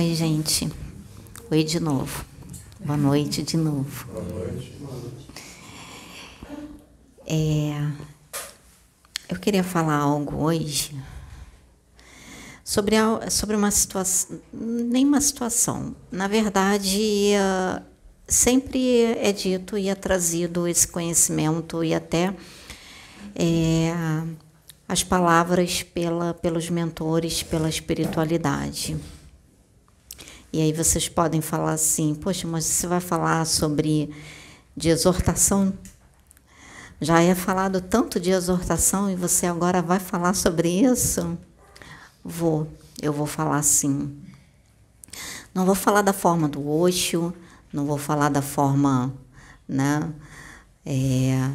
Oi, gente. Oi de novo. Boa noite de novo. Boa noite. É, eu queria falar algo hoje sobre, sobre uma situação, nem uma situação. Na verdade, é, sempre é dito e é trazido esse conhecimento e até é, as palavras pela, pelos mentores, pela espiritualidade. E aí vocês podem falar assim: poxa, mas você vai falar sobre de exortação? Já é falado tanto de exortação e você agora vai falar sobre isso? Vou, eu vou falar sim. Não vou falar da forma do Osho, não vou falar da forma, né, é,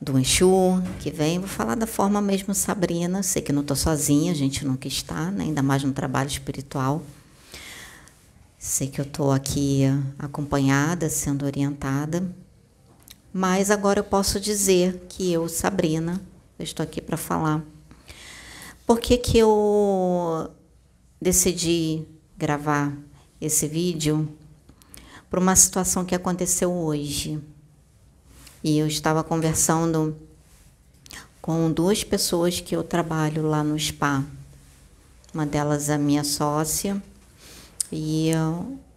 do Exu que vem, vou falar da forma mesmo Sabrina. Sei que não estou sozinha, a gente nunca está, né, ainda mais no trabalho espiritual. Sei que eu estou aqui acompanhada, sendo orientada, mas agora eu posso dizer que eu, Sabrina, eu estou aqui para falar. Por que, que eu decidi gravar esse vídeo? Por uma situação que aconteceu hoje. E eu estava conversando com duas pessoas que eu trabalho lá no spa. Uma delas a minha sócia e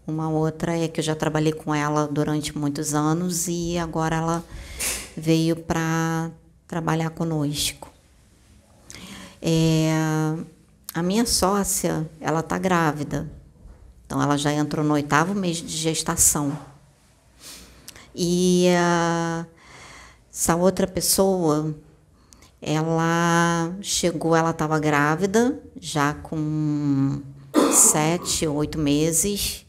uma outra é que eu já trabalhei com ela durante muitos anos e agora ela veio para trabalhar conosco. É, a minha sócia, ela está grávida, então ela já entrou no oitavo mês de gestação. E uh, essa outra pessoa, ela chegou, ela estava grávida, já com sete, oito meses.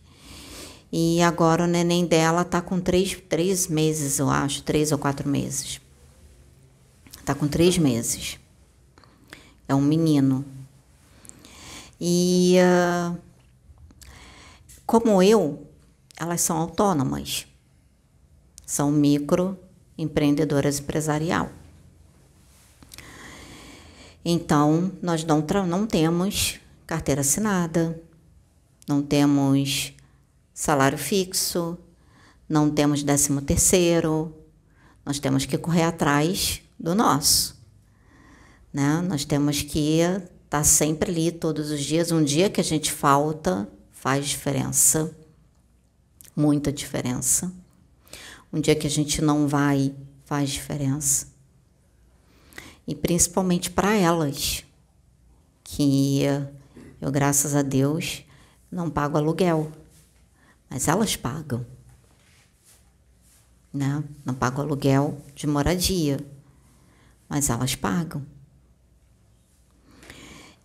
E agora o neném dela tá com três, três meses, eu acho, três ou quatro meses. Tá com três meses. É um menino. E uh, como eu, elas são autônomas. São microempreendedoras empresarial. Então, nós não, não temos carteira assinada, não temos salário fixo, não temos décimo terceiro, nós temos que correr atrás do nosso. Né? Nós temos que estar tá sempre ali todos os dias. Um dia que a gente falta faz diferença, muita diferença. Um dia que a gente não vai faz diferença. E principalmente para elas, que eu, graças a Deus, não pago aluguel, mas elas pagam. Né? Não pago aluguel de moradia, mas elas pagam.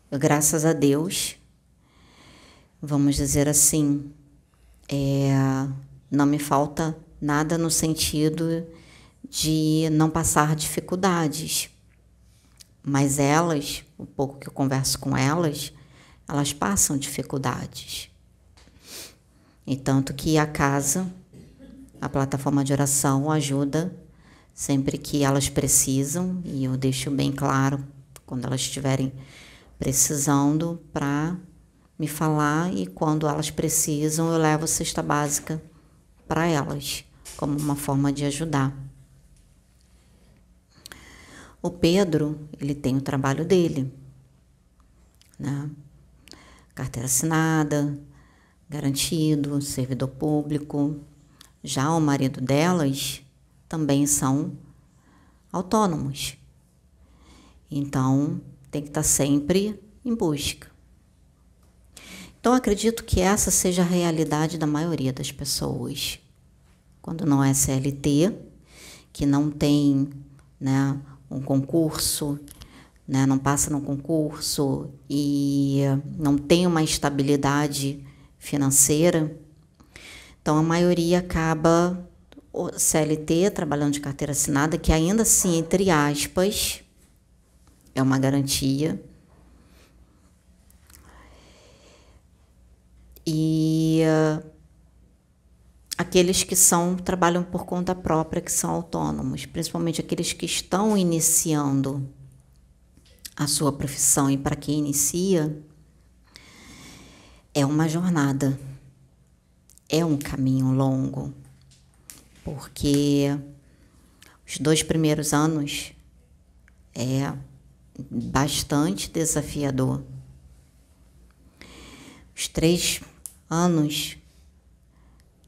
Eu, graças a Deus, vamos dizer assim, é, não me falta nada no sentido de não passar dificuldades. Mas elas, o pouco que eu converso com elas, elas passam dificuldades. E tanto que a casa, a plataforma de oração, ajuda sempre que elas precisam, e eu deixo bem claro quando elas estiverem precisando para me falar e quando elas precisam eu levo cesta básica para elas como uma forma de ajudar. O Pedro, ele tem o trabalho dele, né? Carteira assinada, garantido, servidor público. Já o marido delas também são autônomos. Então, tem que estar sempre em busca. Então, acredito que essa seja a realidade da maioria das pessoas. Quando não é CLT, que não tem né, um concurso, né, não passa no concurso e não tem uma estabilidade financeira, então a maioria acaba o CLT, trabalhando de carteira assinada, que ainda assim, entre aspas, é uma garantia. E uh, aqueles que são trabalham por conta própria, que são autônomos, principalmente aqueles que estão iniciando a sua profissão e para quem inicia, é uma jornada, é um caminho longo, porque os dois primeiros anos é bastante desafiador. Os três anos,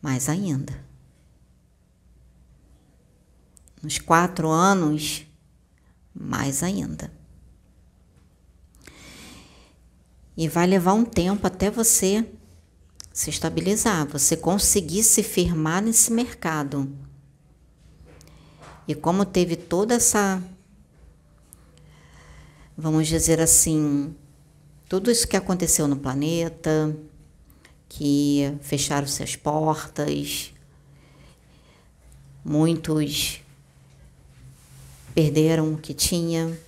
mais ainda. Nos quatro anos, mais ainda. E vai levar um tempo até você se estabilizar, você conseguir se firmar nesse mercado. E como teve toda essa, vamos dizer assim, tudo isso que aconteceu no planeta, que fecharam-se as portas, muitos perderam o que tinha,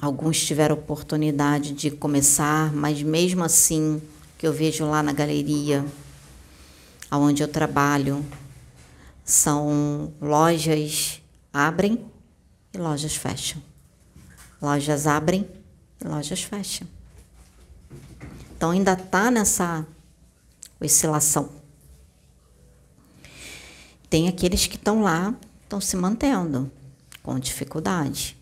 alguns tiveram oportunidade de começar, mas mesmo assim, que eu vejo lá na galeria, onde eu trabalho, são lojas abrem e lojas fecham. Lojas abrem e lojas fecham. Então ainda está nessa oscilação. Tem aqueles que estão lá, estão se mantendo com dificuldade,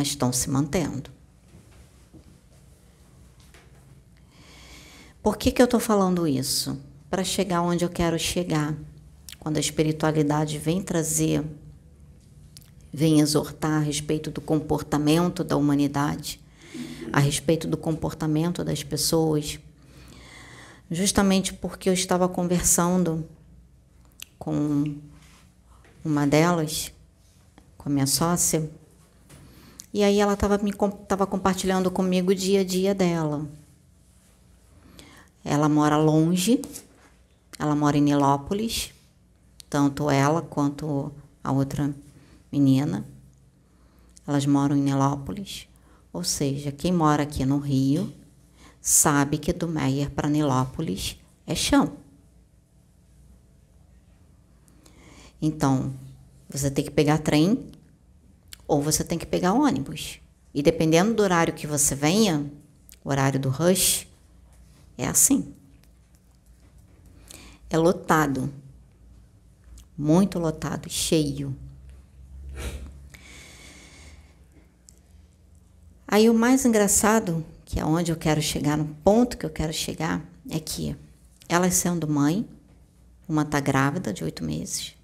mas estão se mantendo. Por que, que eu estou falando isso? Para chegar onde eu quero chegar. Quando a espiritualidade vem trazer, vem exortar a respeito do comportamento da humanidade, a respeito do comportamento das pessoas, justamente porque eu estava conversando com uma delas, com a minha sócia, e aí ela estava tava compartilhando comigo o dia a dia dela. Ela mora longe, ela mora em Nilópolis, tanto ela quanto a outra menina. Elas moram em Nilópolis. Ou seja, quem mora aqui no Rio sabe que do Meier para Nilópolis é chão. Então, você tem que pegar trem ou você tem que pegar ônibus. E dependendo do horário que você venha, o horário do rush, é assim. É lotado. Muito lotado, cheio. Aí o mais engraçado, que é onde eu quero chegar, no ponto que eu quero chegar, é que elas sendo mãe, uma tá grávida de oito meses.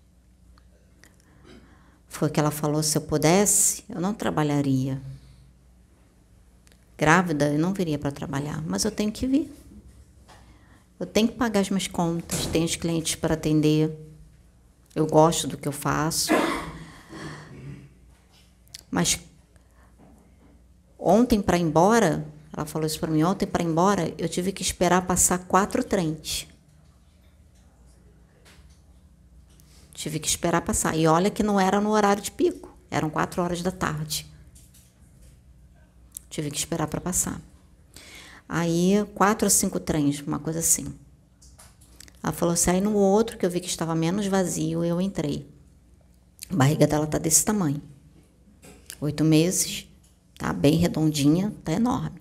Foi que ela falou: se eu pudesse, eu não trabalharia. Grávida, eu não viria para trabalhar, mas eu tenho que vir. Eu tenho que pagar as minhas contas, tenho os clientes para atender. Eu gosto do que eu faço. Mas Ontem para ir embora, ela falou isso para mim, ontem para ir embora, eu tive que esperar passar quatro trens. Tive que esperar passar. E olha que não era no horário de pico, eram quatro horas da tarde. Tive que esperar para passar. Aí, quatro ou cinco trens, uma coisa assim. Ela falou assim, aí no outro, que eu vi que estava menos vazio, eu entrei. A barriga dela tá desse tamanho. Oito meses, tá bem redondinha, tá enorme.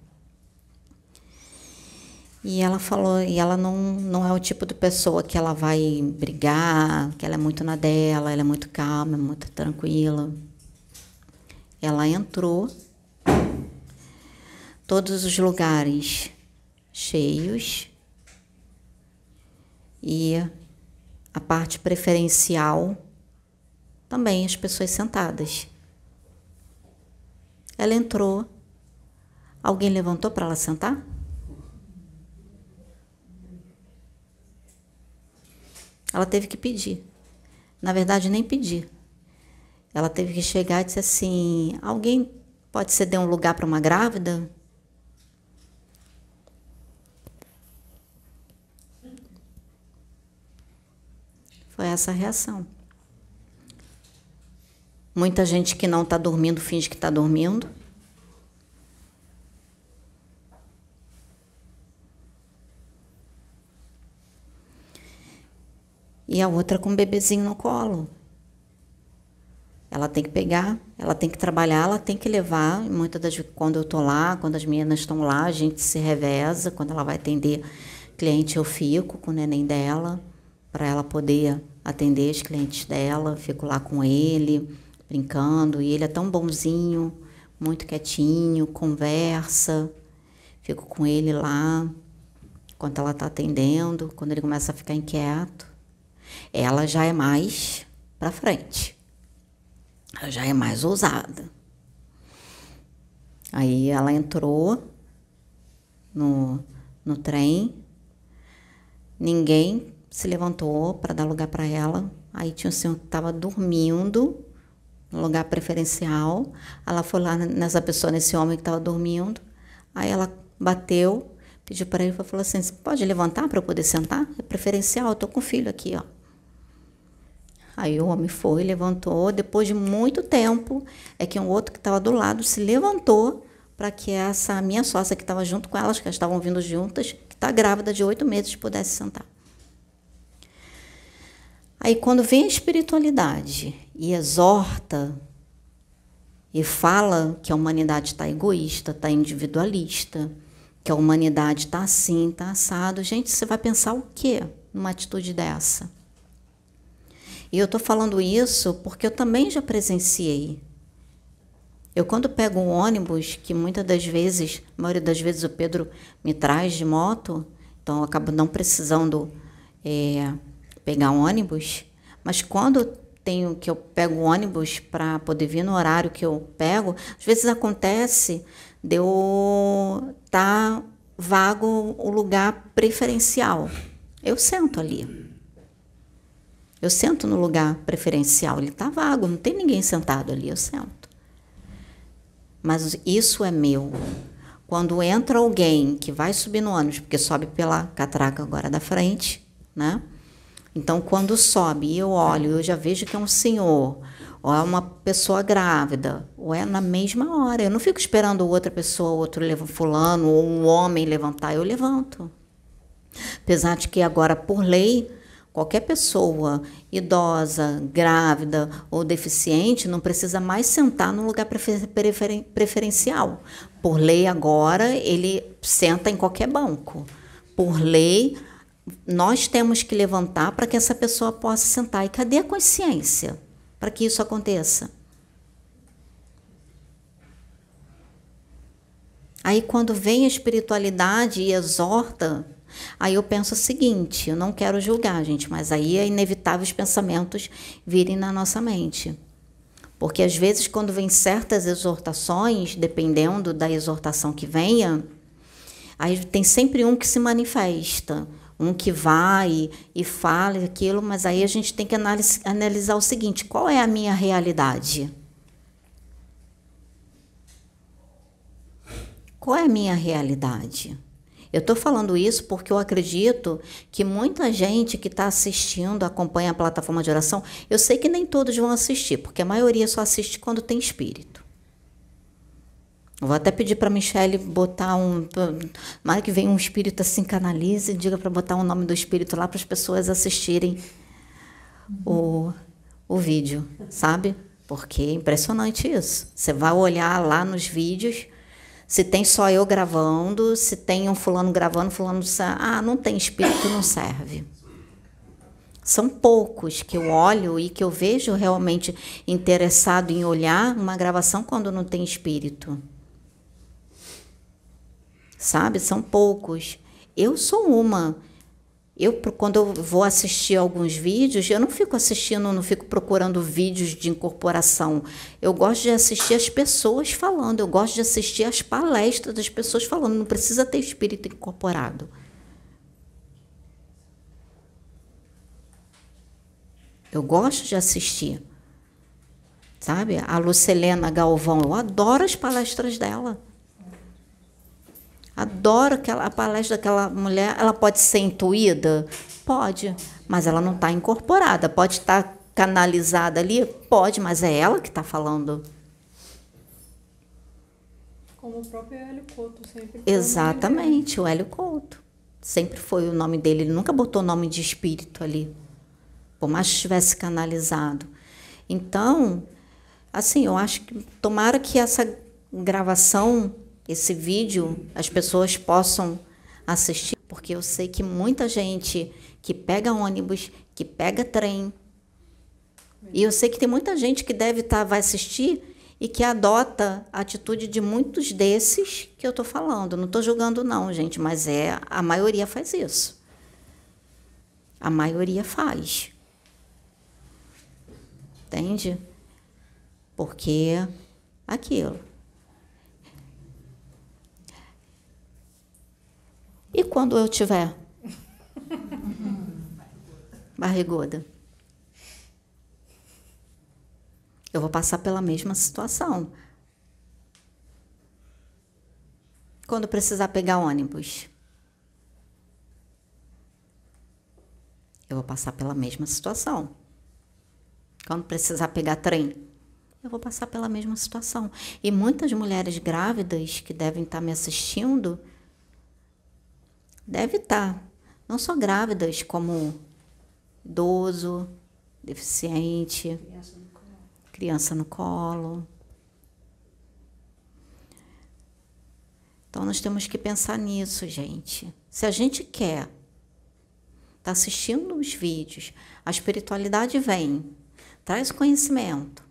E ela falou, e ela não, não é o tipo de pessoa que ela vai brigar, que ela é muito na dela, ela é muito calma, muito tranquila. Ela entrou, todos os lugares cheios, e a parte preferencial também as pessoas sentadas. Ela entrou. Alguém levantou para ela sentar? Ela teve que pedir. Na verdade, nem pedir. Ela teve que chegar e dizer assim: Alguém pode ceder um lugar para uma grávida? Foi essa a reação. Muita gente que não está dormindo finge que está dormindo. E a outra com um bebezinho no colo. ela tem que pegar, ela tem que trabalhar, ela tem que levar. Muitas das quando eu estou lá, quando as meninas estão lá, a gente se reveza. Quando ela vai atender cliente, eu fico com o neném dela para ela poder atender os clientes dela. Fico lá com ele, brincando. E ele é tão bonzinho, muito quietinho, conversa. Fico com ele lá quando ela está atendendo, quando ele começa a ficar inquieto. Ela já é mais para frente. Ela já é mais ousada. Aí ela entrou no, no trem, ninguém se levantou para dar lugar para ela. Aí tinha um senhor que estava dormindo no lugar preferencial. Ela foi lá nessa pessoa, nesse homem que estava dormindo. Aí ela bateu, pediu para ele falou assim: Você pode levantar para eu poder sentar? É preferencial, eu estou com o filho aqui, ó. Aí o homem foi, levantou. Depois de muito tempo, é que um outro que estava do lado se levantou para que essa minha sócia que estava junto com elas, que elas estavam vindo juntas, que está grávida de oito meses, pudesse sentar. Aí quando vem a espiritualidade e exorta e fala que a humanidade está egoísta, está individualista, que a humanidade está assim, está assado, gente, você vai pensar o quê numa atitude dessa? E eu estou falando isso porque eu também já presenciei. Eu, quando pego um ônibus, que muitas das vezes, a maioria das vezes o Pedro me traz de moto, então eu acabo não precisando é, pegar um ônibus, mas quando tenho que eu pego o ônibus para poder vir no horário que eu pego, às vezes acontece de eu estar tá vago o lugar preferencial. Eu sento ali. Eu sento no lugar preferencial, ele está vago, não tem ninguém sentado ali, eu sento. Mas isso é meu. Quando entra alguém que vai subir no ônibus, porque sobe pela catraca agora da frente, né? Então, quando sobe eu olho, eu já vejo que é um senhor, ou é uma pessoa grávida, ou é na mesma hora. Eu não fico esperando outra pessoa, outro fulano, ou um homem levantar, eu levanto. Apesar de que agora, por lei, Qualquer pessoa idosa, grávida ou deficiente não precisa mais sentar no lugar prefer preferencial. Por lei, agora, ele senta em qualquer banco. Por lei, nós temos que levantar para que essa pessoa possa sentar. E cadê a consciência para que isso aconteça? Aí, quando vem a espiritualidade e exorta Aí eu penso o seguinte: eu não quero julgar, gente, mas aí é inevitável os pensamentos virem na nossa mente. Porque às vezes, quando vem certas exortações, dependendo da exortação que venha, aí tem sempre um que se manifesta, um que vai e fala aquilo, mas aí a gente tem que analisar o seguinte: qual é a minha realidade? Qual é a minha realidade? Eu estou falando isso porque eu acredito que muita gente que está assistindo, acompanha a plataforma de oração, eu sei que nem todos vão assistir, porque a maioria só assiste quando tem espírito. vou até pedir para Michelle botar um. Mais que um espírito assim, canalize, diga para botar o nome do espírito lá para as pessoas assistirem o, o vídeo, sabe? Porque é impressionante isso. Você vai olhar lá nos vídeos, se tem só eu gravando, se tem um fulano gravando, fulano. Ah, não tem espírito, não serve. São poucos que eu olho e que eu vejo realmente interessado em olhar uma gravação quando não tem espírito. Sabe? São poucos. Eu sou uma. Eu, quando eu vou assistir alguns vídeos, eu não fico assistindo, não fico procurando vídeos de incorporação. Eu gosto de assistir as pessoas falando, eu gosto de assistir as palestras das pessoas falando. Não precisa ter espírito incorporado. Eu gosto de assistir. Sabe? A Lucelena Galvão, eu adoro as palestras dela. Adoro aquela, a palestra daquela mulher. Ela pode ser intuída? Pode, mas ela não está incorporada. Pode estar tá canalizada ali? Pode, mas é ela que está falando. Como o próprio Hélio Couto sempre Exatamente, o Hélio Couto. Sempre foi o nome dele. Ele nunca botou nome de espírito ali. Por mais que estivesse canalizado. Então, assim, eu acho que tomara que essa gravação, esse vídeo, as pessoas possam assistir, porque eu sei que muita gente que pega ônibus, que pega trem, e eu sei que tem muita gente que deve estar, tá, vai assistir e que adota a atitude de muitos desses que eu estou falando. Não estou julgando, não, gente, mas é a maioria faz isso. A maioria faz. Entende? Porque aquilo. E quando eu tiver barriguda? eu vou passar pela mesma situação. Quando precisar pegar ônibus, eu vou passar pela mesma situação. Quando precisar pegar trem, eu vou passar pela mesma situação. E muitas mulheres grávidas que devem estar me assistindo, devem estar, não só grávidas, como idoso, deficiente, criança no colo. Então nós temos que pensar nisso, gente. Se a gente quer tá assistindo os vídeos, a espiritualidade vem, traz conhecimento,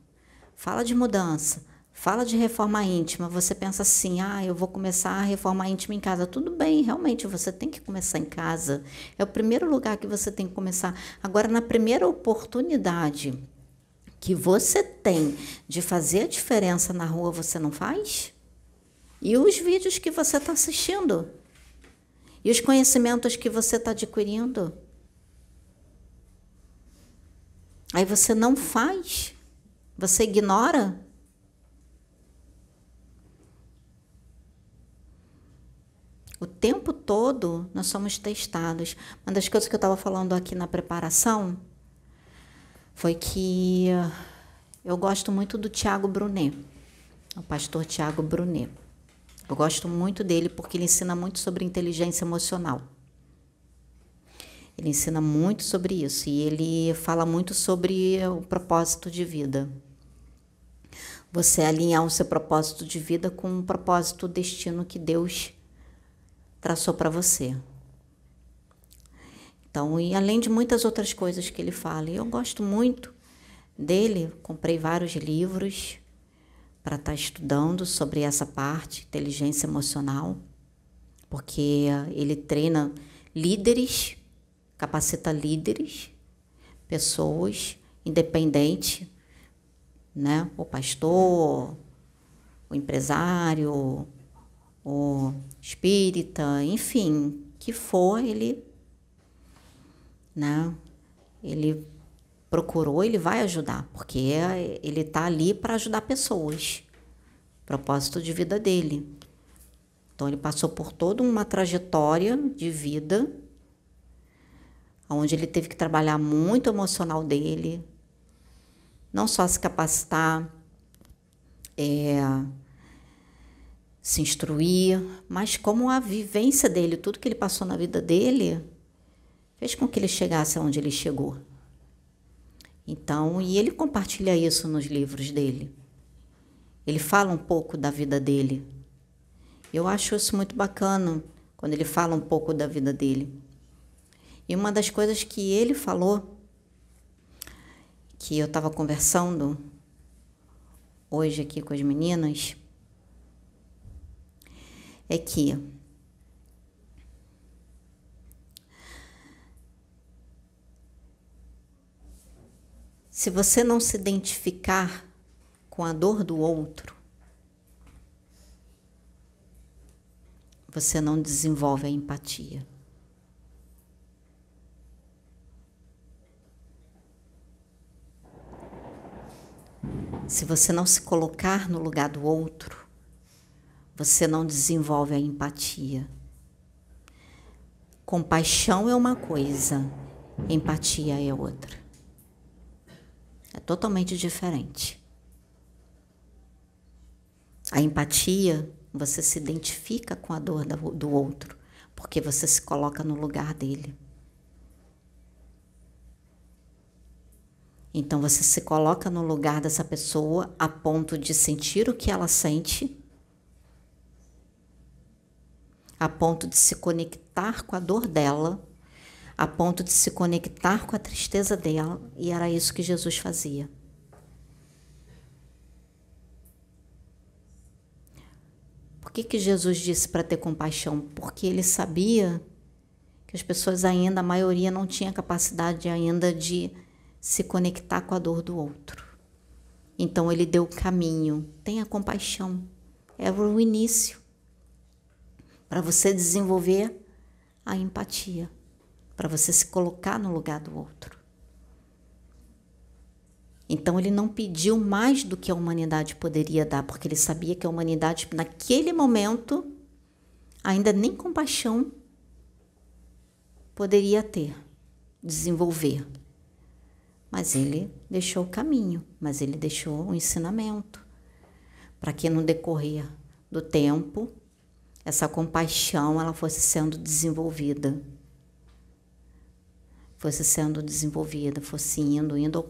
fala de mudança, fala de reforma íntima, você pensa assim: "Ah, eu vou começar a reforma íntima em casa". Tudo bem, realmente você tem que começar em casa. É o primeiro lugar que você tem que começar. Agora na primeira oportunidade que você tem de fazer a diferença na rua, você não faz? E os vídeos que você está assistindo? E os conhecimentos que você está adquirindo? Aí você não faz? Você ignora? O tempo todo nós somos testados. Uma das coisas que eu estava falando aqui na preparação foi que eu gosto muito do Tiago Brunet, o pastor Tiago Brunet. Eu gosto muito dele porque ele ensina muito sobre inteligência emocional. Ele ensina muito sobre isso e ele fala muito sobre o propósito de vida. Você alinhar o seu propósito de vida com o propósito, o destino que Deus traçou para você. Então, e além de muitas outras coisas que ele fala, eu gosto muito dele, comprei vários livros para estar tá estudando sobre essa parte, inteligência emocional, porque ele treina líderes, capacita líderes, pessoas independentes, né? O pastor, o empresário, o espírita, enfim, que for, ele né? Ele procurou, ele vai ajudar, porque ele está ali para ajudar pessoas. Propósito de vida dele. Então ele passou por toda uma trajetória de vida onde ele teve que trabalhar muito o emocional dele, não só se capacitar, é, se instruir, mas como a vivência dele, tudo que ele passou na vida dele, fez com que ele chegasse aonde ele chegou. Então, e ele compartilha isso nos livros dele. Ele fala um pouco da vida dele. Eu acho isso muito bacana quando ele fala um pouco da vida dele. E uma das coisas que ele falou, que eu estava conversando hoje aqui com as meninas, é que Se você não se identificar com a dor do outro, você não desenvolve a empatia. Se você não se colocar no lugar do outro, você não desenvolve a empatia. Compaixão é uma coisa, empatia é outra. É totalmente diferente. A empatia, você se identifica com a dor do outro, porque você se coloca no lugar dele. Então você se coloca no lugar dessa pessoa a ponto de sentir o que ela sente, a ponto de se conectar com a dor dela, a ponto de se conectar com a tristeza dela, e era isso que Jesus fazia. Por que, que Jesus disse para ter compaixão? Porque ele sabia que as pessoas ainda, a maioria, não tinha capacidade ainda de se conectar com a dor do outro. Então ele deu o caminho. Tenha compaixão. É o início para você desenvolver a empatia, para você se colocar no lugar do outro. Então ele não pediu mais do que a humanidade poderia dar, porque ele sabia que a humanidade naquele momento ainda nem compaixão poderia ter, desenvolver. Mas ele deixou o caminho, mas ele deixou o ensinamento para que no decorrer do tempo essa compaixão ela fosse sendo desenvolvida. Fosse sendo desenvolvida, fosse indo, indo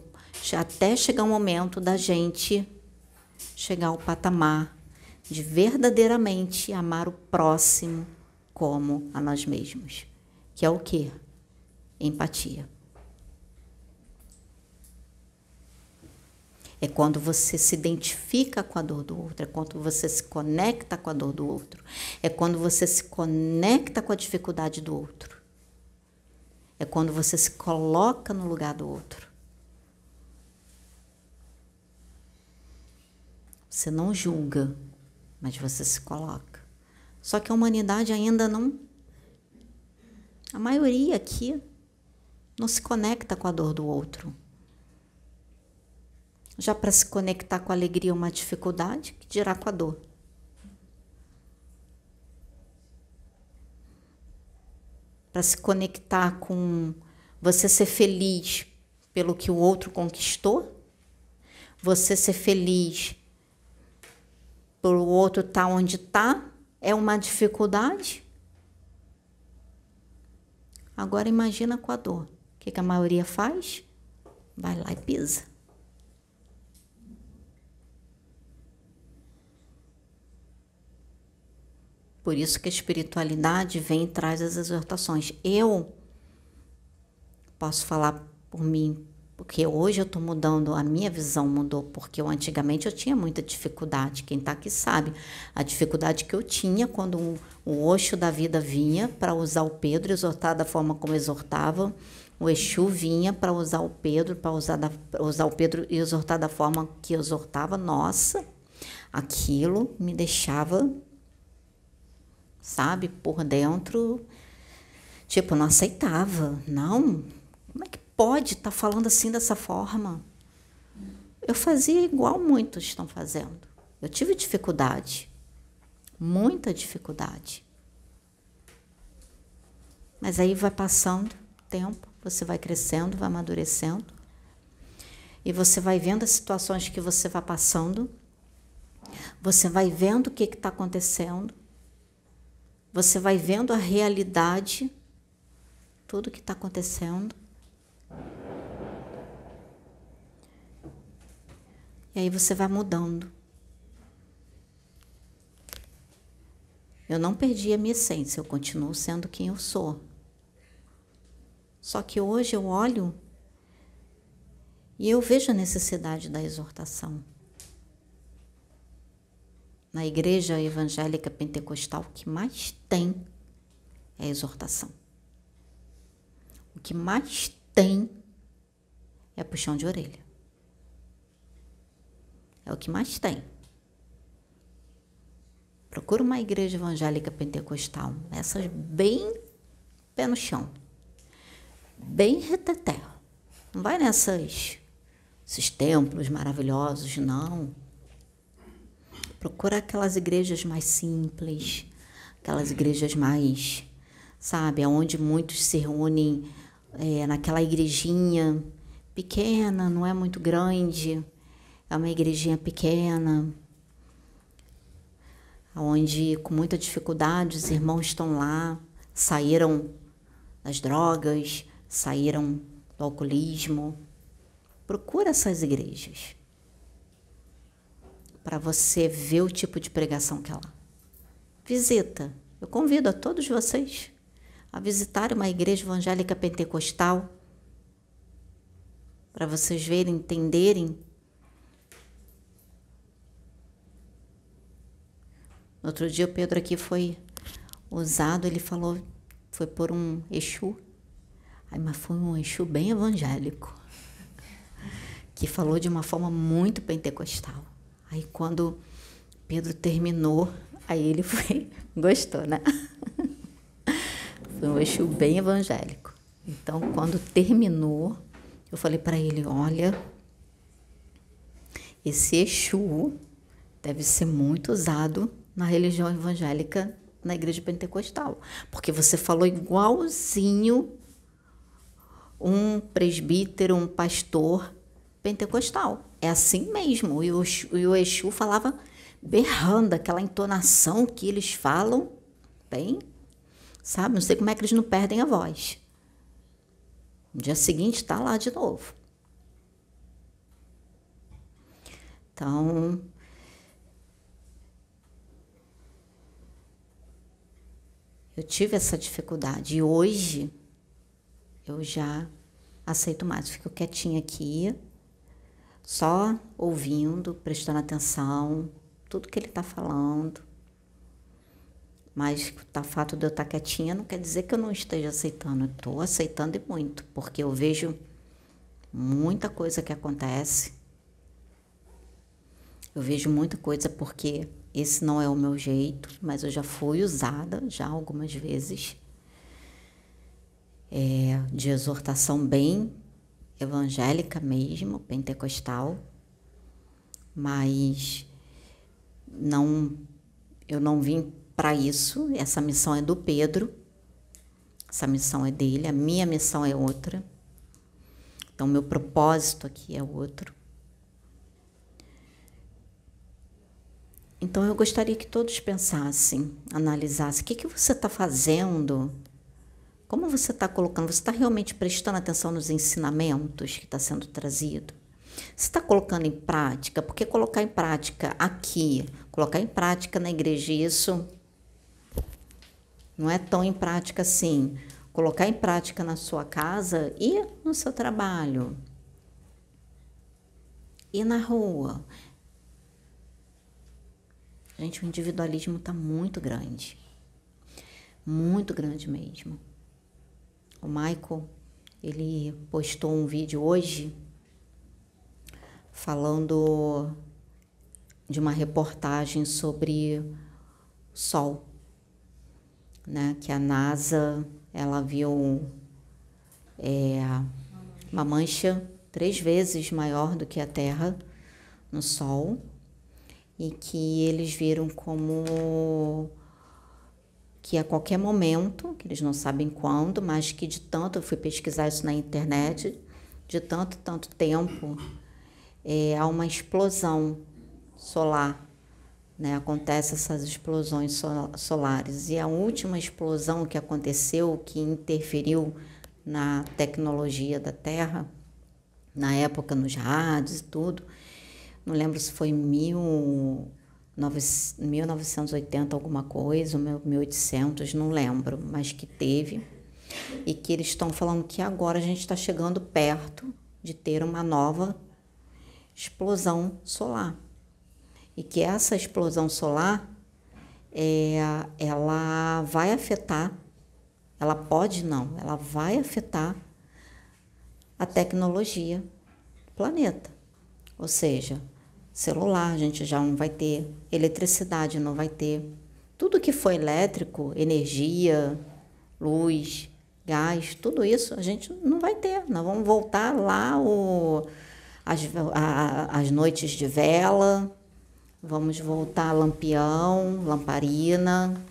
até chegar o momento da gente chegar ao patamar de verdadeiramente amar o próximo como a nós mesmos, que é o que? Empatia. É quando você se identifica com a dor do outro, é quando você se conecta com a dor do outro, é quando você se conecta com a dificuldade do outro, é quando você se coloca no lugar do outro. Você não julga, mas você se coloca. Só que a humanidade ainda não. A maioria aqui não se conecta com a dor do outro. Já para se conectar com a alegria é uma dificuldade, que dirá com a dor. Para se conectar com você ser feliz pelo que o outro conquistou, você ser feliz por o outro estar tá onde está, é uma dificuldade. Agora imagina com a dor. O que, que a maioria faz? Vai lá e pisa. Por isso que a espiritualidade vem e traz as exortações. Eu posso falar por mim, porque hoje eu estou mudando, a minha visão mudou, porque eu, antigamente eu tinha muita dificuldade. Quem está aqui sabe a dificuldade que eu tinha quando um, o Oxo da vida vinha para usar o Pedro, exortar da forma como exortava. O Exu vinha para usar o Pedro, para usar, usar o Pedro e exortar da forma que exortava. Nossa, aquilo me deixava sabe, por dentro, tipo, não aceitava. Não, como é que pode estar tá falando assim dessa forma? Eu fazia igual muitos estão fazendo. Eu tive dificuldade, muita dificuldade. Mas aí vai passando tempo, você vai crescendo, vai amadurecendo. E você vai vendo as situações que você vai passando. Você vai vendo o que está acontecendo você vai vendo a realidade, tudo que está acontecendo. E aí você vai mudando. Eu não perdi a minha essência, eu continuo sendo quem eu sou. Só que hoje eu olho e eu vejo a necessidade da exortação na igreja evangélica pentecostal, o que mais tem é exortação. O que mais tem é puxão de orelha. É o que mais tem. Procura uma igreja evangélica pentecostal, essas bem pé no chão, bem reteté. Não vai nessas esses templos maravilhosos, não. Procura aquelas igrejas mais simples, aquelas igrejas mais, sabe, onde muitos se reúnem é, naquela igrejinha pequena, não é muito grande, é uma igrejinha pequena, onde com muita dificuldade os irmãos estão lá, saíram das drogas, saíram do alcoolismo, Procura essas igrejas para você ver o tipo de pregação que ela visita. Eu convido a todos vocês a visitar uma igreja evangélica pentecostal para vocês verem, entenderem. Outro dia o Pedro aqui foi usado, ele falou, foi por um Exu. Aí, mas foi um Exu bem evangélico, que falou de uma forma muito pentecostal. Aí quando Pedro terminou, aí ele foi, gostou, né? Foi um Exu bem evangélico. Então, quando terminou, eu falei para ele: olha, esse Exu deve ser muito usado na religião evangélica na igreja pentecostal, porque você falou igualzinho um presbítero, um pastor pentecostal. É assim mesmo. E o, e o Exu falava berrando, aquela entonação que eles falam, bem, sabe? Não sei como é que eles não perdem a voz. No dia seguinte está lá de novo. Então, eu tive essa dificuldade e hoje eu já aceito mais. Fico quietinha aqui, só ouvindo, prestando atenção, tudo que ele está falando. Mas o fato de eu estar tá quietinha não quer dizer que eu não esteja aceitando. Estou aceitando e muito, porque eu vejo muita coisa que acontece. Eu vejo muita coisa porque esse não é o meu jeito, mas eu já fui usada já algumas vezes é, de exortação bem evangélica mesmo, pentecostal, mas não eu não vim para isso. Essa missão é do Pedro. Essa missão é dele, a minha missão é outra. Então meu propósito aqui é outro. Então eu gostaria que todos pensassem, analisassem o que, que você está fazendo como você está colocando? Você está realmente prestando atenção nos ensinamentos que está sendo trazido? Você está colocando em prática? Porque colocar em prática aqui, colocar em prática na igreja, isso não é tão em prática assim. Colocar em prática na sua casa e no seu trabalho. E na rua. Gente, o individualismo está muito grande. Muito grande mesmo. O Michael, ele postou um vídeo hoje falando de uma reportagem sobre o Sol, né? Que a NASA ela viu é, uma mancha três vezes maior do que a Terra no Sol e que eles viram como que a qualquer momento, que eles não sabem quando, mas que de tanto, eu fui pesquisar isso na internet, de tanto, tanto tempo, é, há uma explosão solar, né? Acontece essas explosões solares. E a última explosão que aconteceu, que interferiu na tecnologia da Terra, na época nos rádios e tudo, não lembro se foi mil 1980 alguma coisa, 1800, não lembro, mas que teve. E que eles estão falando que agora a gente está chegando perto de ter uma nova explosão solar. E que essa explosão solar é, ela vai afetar, ela pode não, ela vai afetar a tecnologia do planeta. Ou seja, celular, a gente já não vai ter, eletricidade não vai ter. Tudo que for elétrico, energia, luz, gás, tudo isso a gente não vai ter. Nós vamos voltar lá o, as, a, as noites de vela, vamos voltar lampião, lamparina.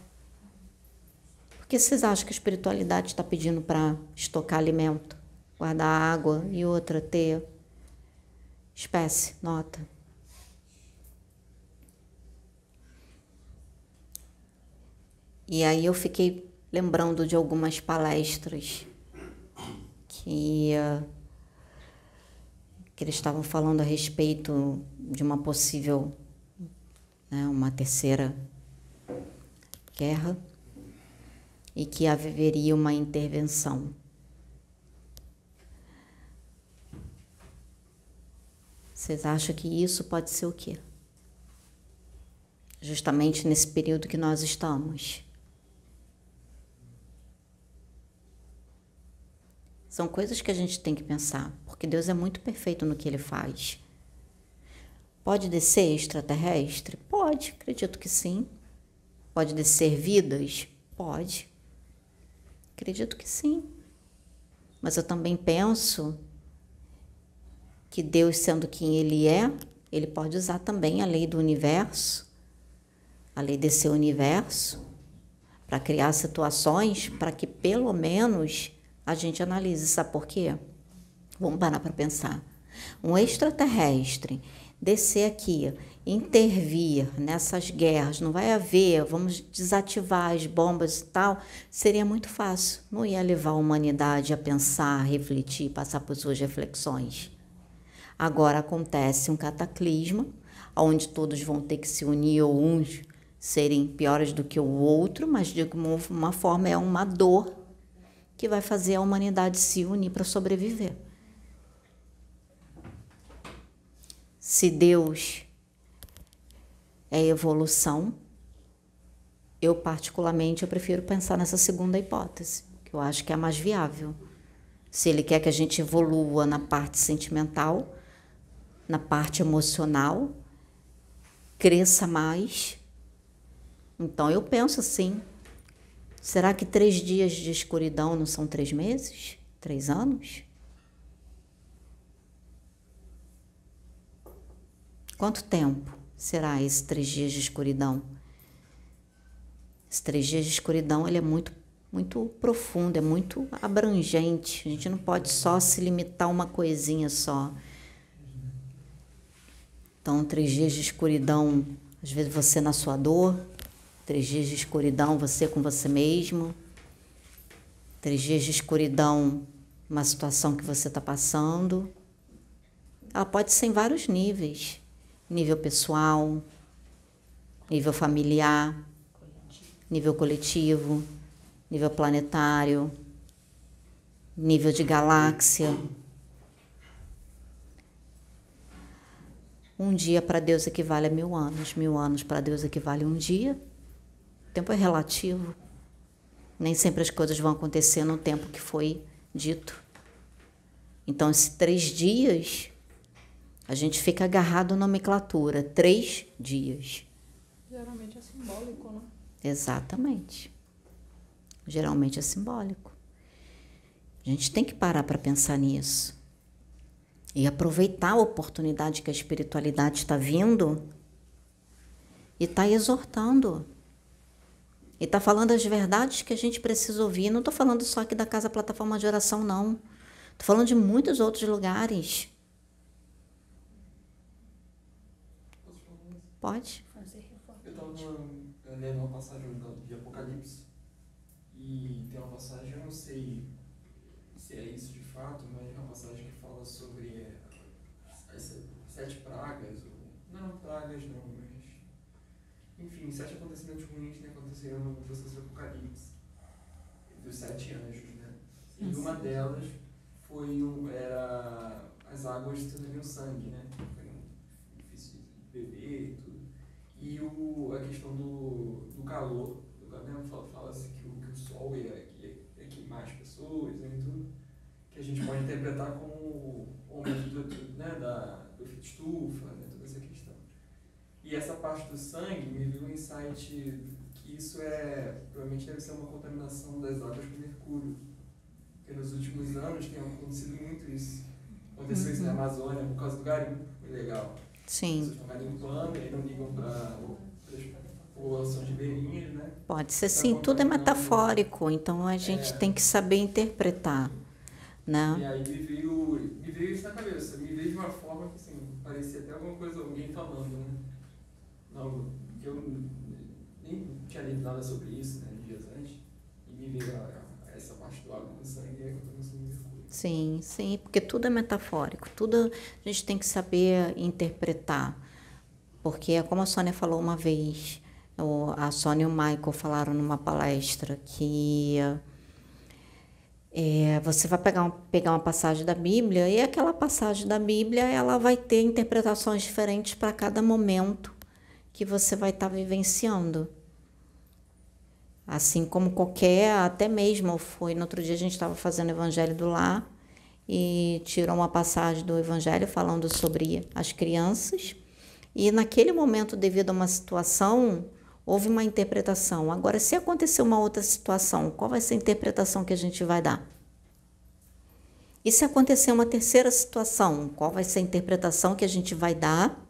Por que vocês acham que a espiritualidade está pedindo para estocar alimento, guardar água e outra ter espécie, nota? E aí eu fiquei lembrando de algumas palestras que que eles estavam falando a respeito de uma possível, né, uma terceira guerra e que haveria uma intervenção. Vocês acham que isso pode ser o quê? Justamente nesse período que nós estamos. São coisas que a gente tem que pensar, porque Deus é muito perfeito no que ele faz. Pode descer extraterrestre? Pode, acredito que sim. Pode descer vidas? Pode. Acredito que sim. Mas eu também penso que Deus, sendo quem Ele é, Ele pode usar também a lei do universo, a lei desse universo, para criar situações para que pelo menos a gente analise. Sabe por quê? Vamos parar para pensar. Um extraterrestre descer aqui, intervir nessas guerras, não vai haver, vamos desativar as bombas e tal, seria muito fácil. Não ia levar a humanidade a pensar, refletir, passar por suas reflexões. Agora acontece um cataclisma, onde todos vão ter que se unir ou uns serem piores do que o outro, mas de uma forma é uma dor que vai fazer a humanidade se unir para sobreviver. Se Deus é evolução, eu particularmente eu prefiro pensar nessa segunda hipótese, que eu acho que é a mais viável. Se ele quer que a gente evolua na parte sentimental, na parte emocional, cresça mais, então eu penso assim, Será que três dias de escuridão não são três meses? Três anos? Quanto tempo será esses três dias de escuridão? Esses três dias de escuridão ele é muito, muito profundo, é muito abrangente. A gente não pode só se limitar a uma coisinha só. Então, três dias de escuridão, às vezes você na sua dor, Três dias de escuridão, você com você mesmo. Três dias de escuridão, uma situação que você está passando. Ela pode ser em vários níveis: nível pessoal, nível familiar, nível coletivo, nível planetário, nível de galáxia. Um dia para Deus equivale a mil anos, mil anos para Deus equivale a um dia tempo é relativo. Nem sempre as coisas vão acontecer no tempo que foi dito. Então, esses três dias, a gente fica agarrado na nomenclatura. Três dias. Geralmente é simbólico, né? Exatamente. Geralmente é simbólico. A gente tem que parar para pensar nisso. E aproveitar a oportunidade que a espiritualidade está vindo e está exortando. E está falando as verdades que a gente precisa ouvir. Não estou falando só aqui da Casa Plataforma de Oração, não. Estou falando de muitos outros lugares. Pode? Eu estava lendo uma passagem de Apocalipse e tem uma passagem, eu não sei se é isso de fato, mas é uma passagem que fala sobre as sete pragas, ou, não pragas não, enfim, sete acontecimentos ruins que aconteceram no processo do Apocalipse, dos sete anjos, né? E Nossa. uma delas foi um, era as águas tornariam sangue, né? Foi um difícil de beber e tudo. E o, a questão do, do calor, do, né? fala, fala-se que o, que o sol ia, ia, ia queimar as pessoas né? e tudo, que a gente pode interpretar como o aumento do, né? da, do efeito estufa, né? E essa parte do sangue me veio um insight que isso é, provavelmente deve ser uma contaminação das águas com mercúrio. Porque nos últimos anos tem acontecido muito isso. Aconteceu uhum. isso na uhum. Amazônia por causa do garimpo ilegal. Sim. As pessoas estão garimpando e não ligam para populações ribeirinhas, né? Pode ser sim, tudo é metafórico, então a gente é. tem que saber interpretar. Né? E aí me veio, me veio isso na cabeça, me veio de uma forma que assim, parecia até alguma coisa, alguém falando, né? Não, eu nem tinha lido nada sobre isso, né, dias antes, e me veio a, a essa parte do água do sangue e a contaminação do mercúrio. Sim, sim, porque tudo é metafórico, tudo a gente tem que saber interpretar. Porque é como a Sônia falou uma vez, a Sônia e o Michael falaram numa palestra que é, você vai pegar, um, pegar uma passagem da Bíblia e aquela passagem da Bíblia ela vai ter interpretações diferentes para cada momento que você vai estar tá vivenciando. Assim como qualquer, até mesmo foi no outro dia a gente estava fazendo o Evangelho do Lar e tirou uma passagem do Evangelho falando sobre as crianças e naquele momento, devido a uma situação, houve uma interpretação. Agora, se acontecer uma outra situação, qual vai ser a interpretação que a gente vai dar? E se acontecer uma terceira situação, qual vai ser a interpretação que a gente vai dar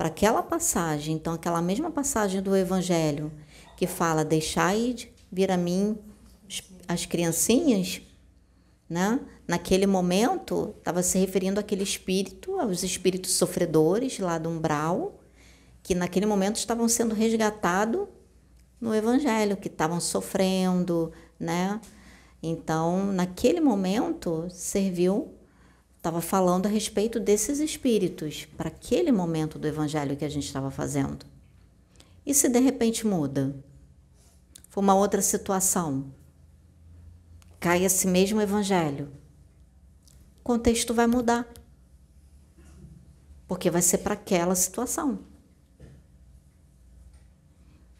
para aquela passagem? Então, aquela mesma passagem do Evangelho que fala: Deixai vir a mim as criancinhas, né? Naquele momento, estava se referindo àquele espírito, aos espíritos sofredores lá do umbral, que naquele momento estavam sendo resgatados no Evangelho, que estavam sofrendo, né? Então, naquele momento, serviu, estava falando a respeito desses espíritos, para aquele momento do Evangelho que a gente estava fazendo. E se de repente muda? for uma outra situação, cai esse mesmo evangelho, o contexto vai mudar. Porque vai ser para aquela situação.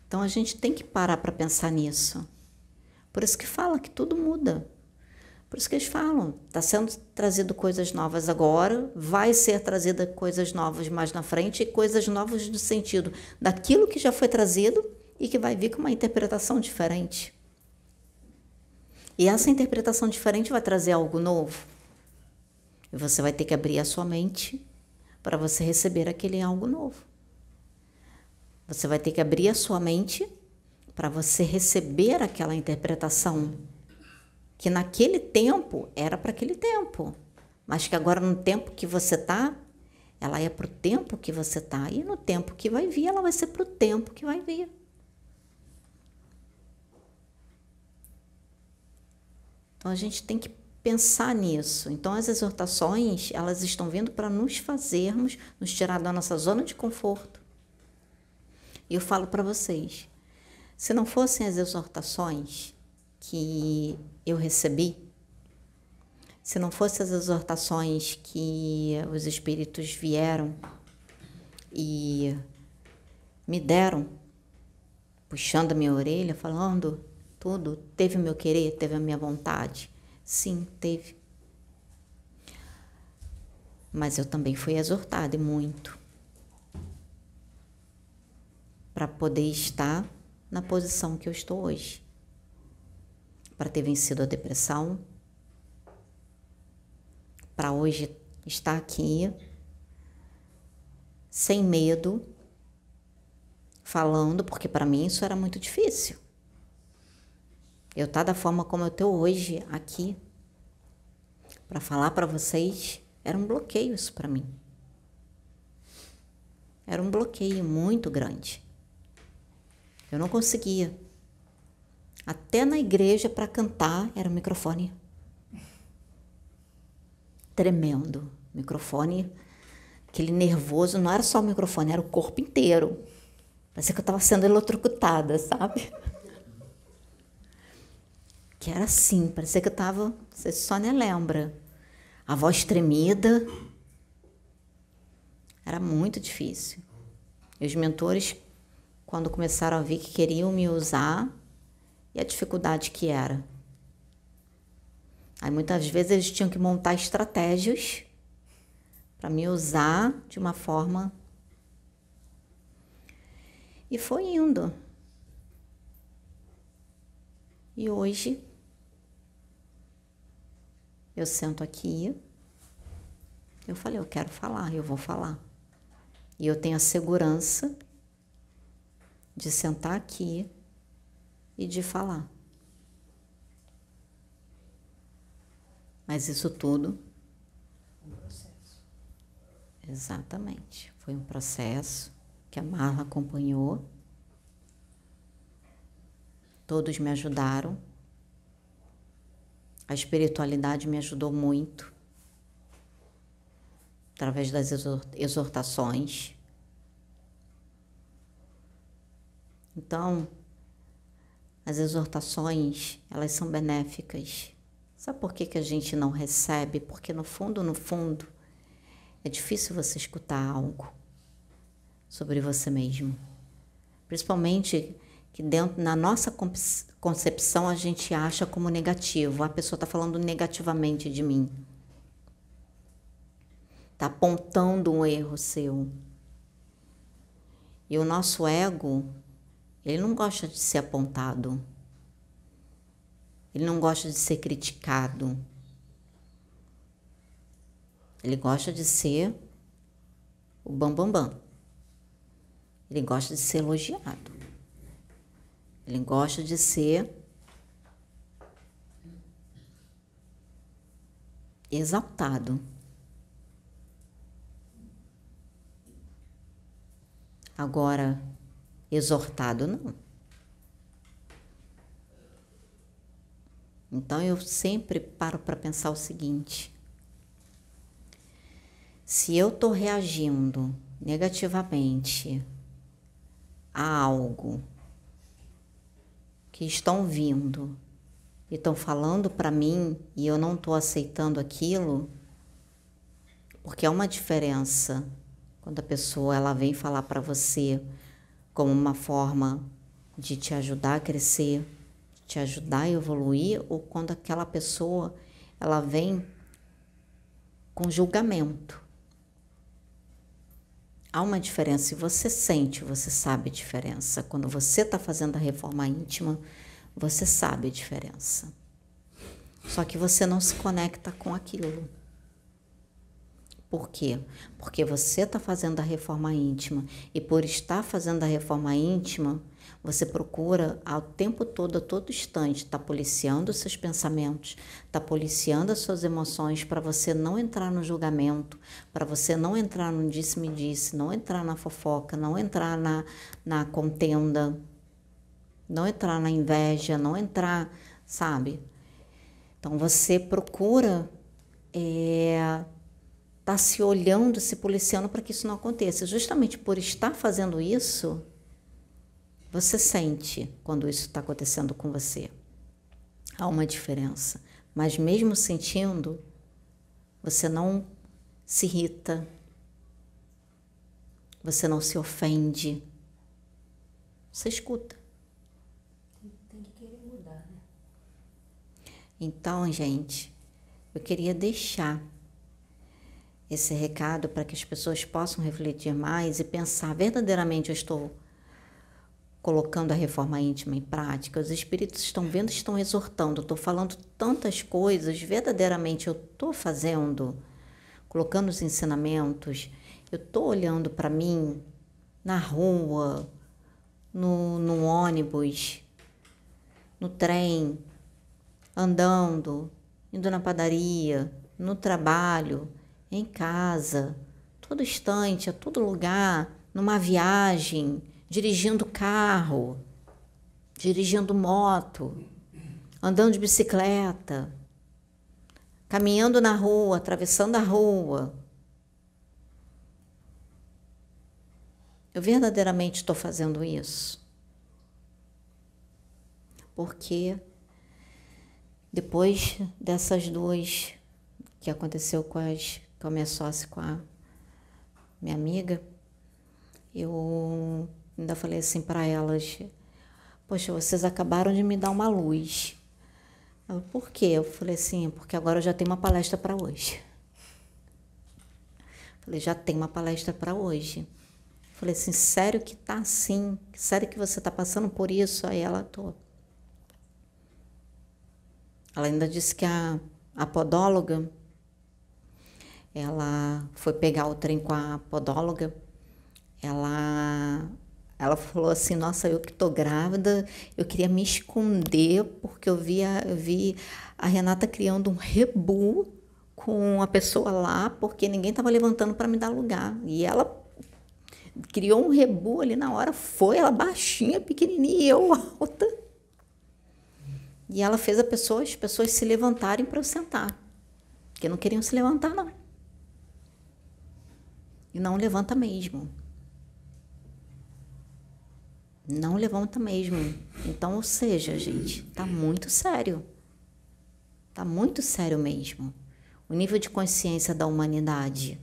Então a gente tem que parar para pensar nisso. Por isso que fala que tudo muda. Por isso que eles falam, está sendo trazido coisas novas agora, vai ser trazida coisas novas mais na frente e coisas novas no sentido daquilo que já foi trazido e que vai vir com uma interpretação diferente. E essa interpretação diferente vai trazer algo novo. E você vai ter que abrir a sua mente para você receber aquele algo novo. Você vai ter que abrir a sua mente para você receber aquela interpretação que naquele tempo era para aquele tempo, mas que agora no tempo que você está, ela é para o tempo que você está e no tempo que vai vir, ela vai ser para o tempo que vai vir. Então a gente tem que pensar nisso. Então as exortações, elas estão vindo para nos fazermos, nos tirar da nossa zona de conforto. E eu falo para vocês, se não fossem as exortações que eu recebi, se não fossem as exortações que os espíritos vieram e me deram, puxando a minha orelha, falando: tudo? Teve o meu querer? Teve a minha vontade? Sim, teve. Mas eu também fui exortada e muito para poder estar na posição que eu estou hoje. Para ter vencido a depressão, para hoje estar aqui sem medo, falando, porque para mim isso era muito difícil. Eu estar tá da forma como eu estou hoje aqui para falar para vocês era um bloqueio isso para mim. Era um bloqueio muito grande. Eu não conseguia. Até na igreja para cantar era o microfone. Tremendo. Microfone, aquele nervoso, não era só o microfone, era o corpo inteiro. Parecia que eu estava sendo eletrocutada, sabe? que era assim, parecia que eu estava, você só nem lembra, a voz tremida, era muito difícil. E os mentores, quando começaram a ver que queriam me usar, e a dificuldade que era. Aí muitas vezes eles tinham que montar estratégias para me usar de uma forma. E foi indo. E hoje eu sento aqui, eu falei, eu quero falar, eu vou falar. E eu tenho a segurança de sentar aqui e de falar. Mas isso tudo. Um processo. Exatamente. Foi um processo que a Marla acompanhou. Todos me ajudaram A espiritualidade me ajudou muito através das exortações. Então, as exortações, elas são benéficas. Sabe por que, que a gente não recebe? Porque no fundo, no fundo, é difícil você escutar algo sobre você mesmo. Principalmente que dentro na nossa concepção a gente acha como negativo. A pessoa está falando negativamente de mim. Está apontando um erro seu. E o nosso ego, ele não gosta de ser apontado. Ele não gosta de ser criticado. Ele gosta de ser o bambambam. Bam, bam. Ele gosta de ser elogiado. Ele gosta de ser exaltado. Agora, exortado não. Então eu sempre paro para pensar o seguinte: se eu estou reagindo negativamente a algo que estão vindo e estão falando para mim e eu não estou aceitando aquilo, porque é uma diferença quando a pessoa ela vem falar para você como uma forma de te ajudar a crescer, te ajudar a evoluir, ou quando aquela pessoa ela vem com julgamento. Há uma diferença e você sente, você sabe a diferença. Quando você está fazendo a reforma íntima, você sabe a diferença. Só que você não se conecta com aquilo. Por quê? Porque você está fazendo a reforma íntima e por estar fazendo a reforma íntima, você procura ao tempo todo, a todo instante, estar tá policiando os seus pensamentos, estar tá policiando as suas emoções para você não entrar no julgamento, para você não entrar no disse-me-disse, não entrar na fofoca, não entrar na, na contenda, não entrar na inveja, não entrar, sabe? Então você procura é, tá se olhando, se policiando para que isso não aconteça. Justamente por estar fazendo isso, você sente quando isso está acontecendo com você. Há uma diferença. Mas mesmo sentindo, você não se irrita, você não se ofende. Você escuta. Tem que querer mudar, né? Então, gente, eu queria deixar esse recado para que as pessoas possam refletir mais e pensar verdadeiramente eu estou colocando a reforma íntima em prática, os espíritos estão vendo, estão exortando, estou falando tantas coisas, verdadeiramente eu estou fazendo, colocando os ensinamentos, eu estou olhando para mim na rua, no, no ônibus, no trem, andando, indo na padaria, no trabalho, em casa, todo instante, a todo lugar, numa viagem, dirigindo carro, dirigindo moto, andando de bicicleta, caminhando na rua, atravessando a rua. Eu verdadeiramente estou fazendo isso. Porque depois dessas duas que aconteceu com, as, com a minha sócia, com a minha amiga, eu Ainda falei assim para elas: Poxa, vocês acabaram de me dar uma luz. Eu, Por quê? Eu falei assim: Porque agora eu já tenho uma palestra para hoje. Falei: Já tem uma palestra para hoje. Falei assim: Sério que tá assim? Sério que você tá passando por isso? Aí ela tô. Ela ainda disse que a, a podóloga ela foi pegar o trem com a podóloga, ela ela falou assim: Nossa, eu que tô grávida, eu queria me esconder porque eu, via, vi a Renata criando um rebu com a pessoa lá, porque ninguém estava levantando para me dar lugar. E ela criou um rebu ali na hora, foi ela baixinha, pequenininha e eu alta. E ela fez a pessoa, as pessoas se levantarem para eu sentar. Porque não queriam se levantar, não. E não levanta mesmo. Não levanta mesmo. Então, ou seja, gente, tá muito sério. Tá muito sério mesmo. O nível de consciência da humanidade.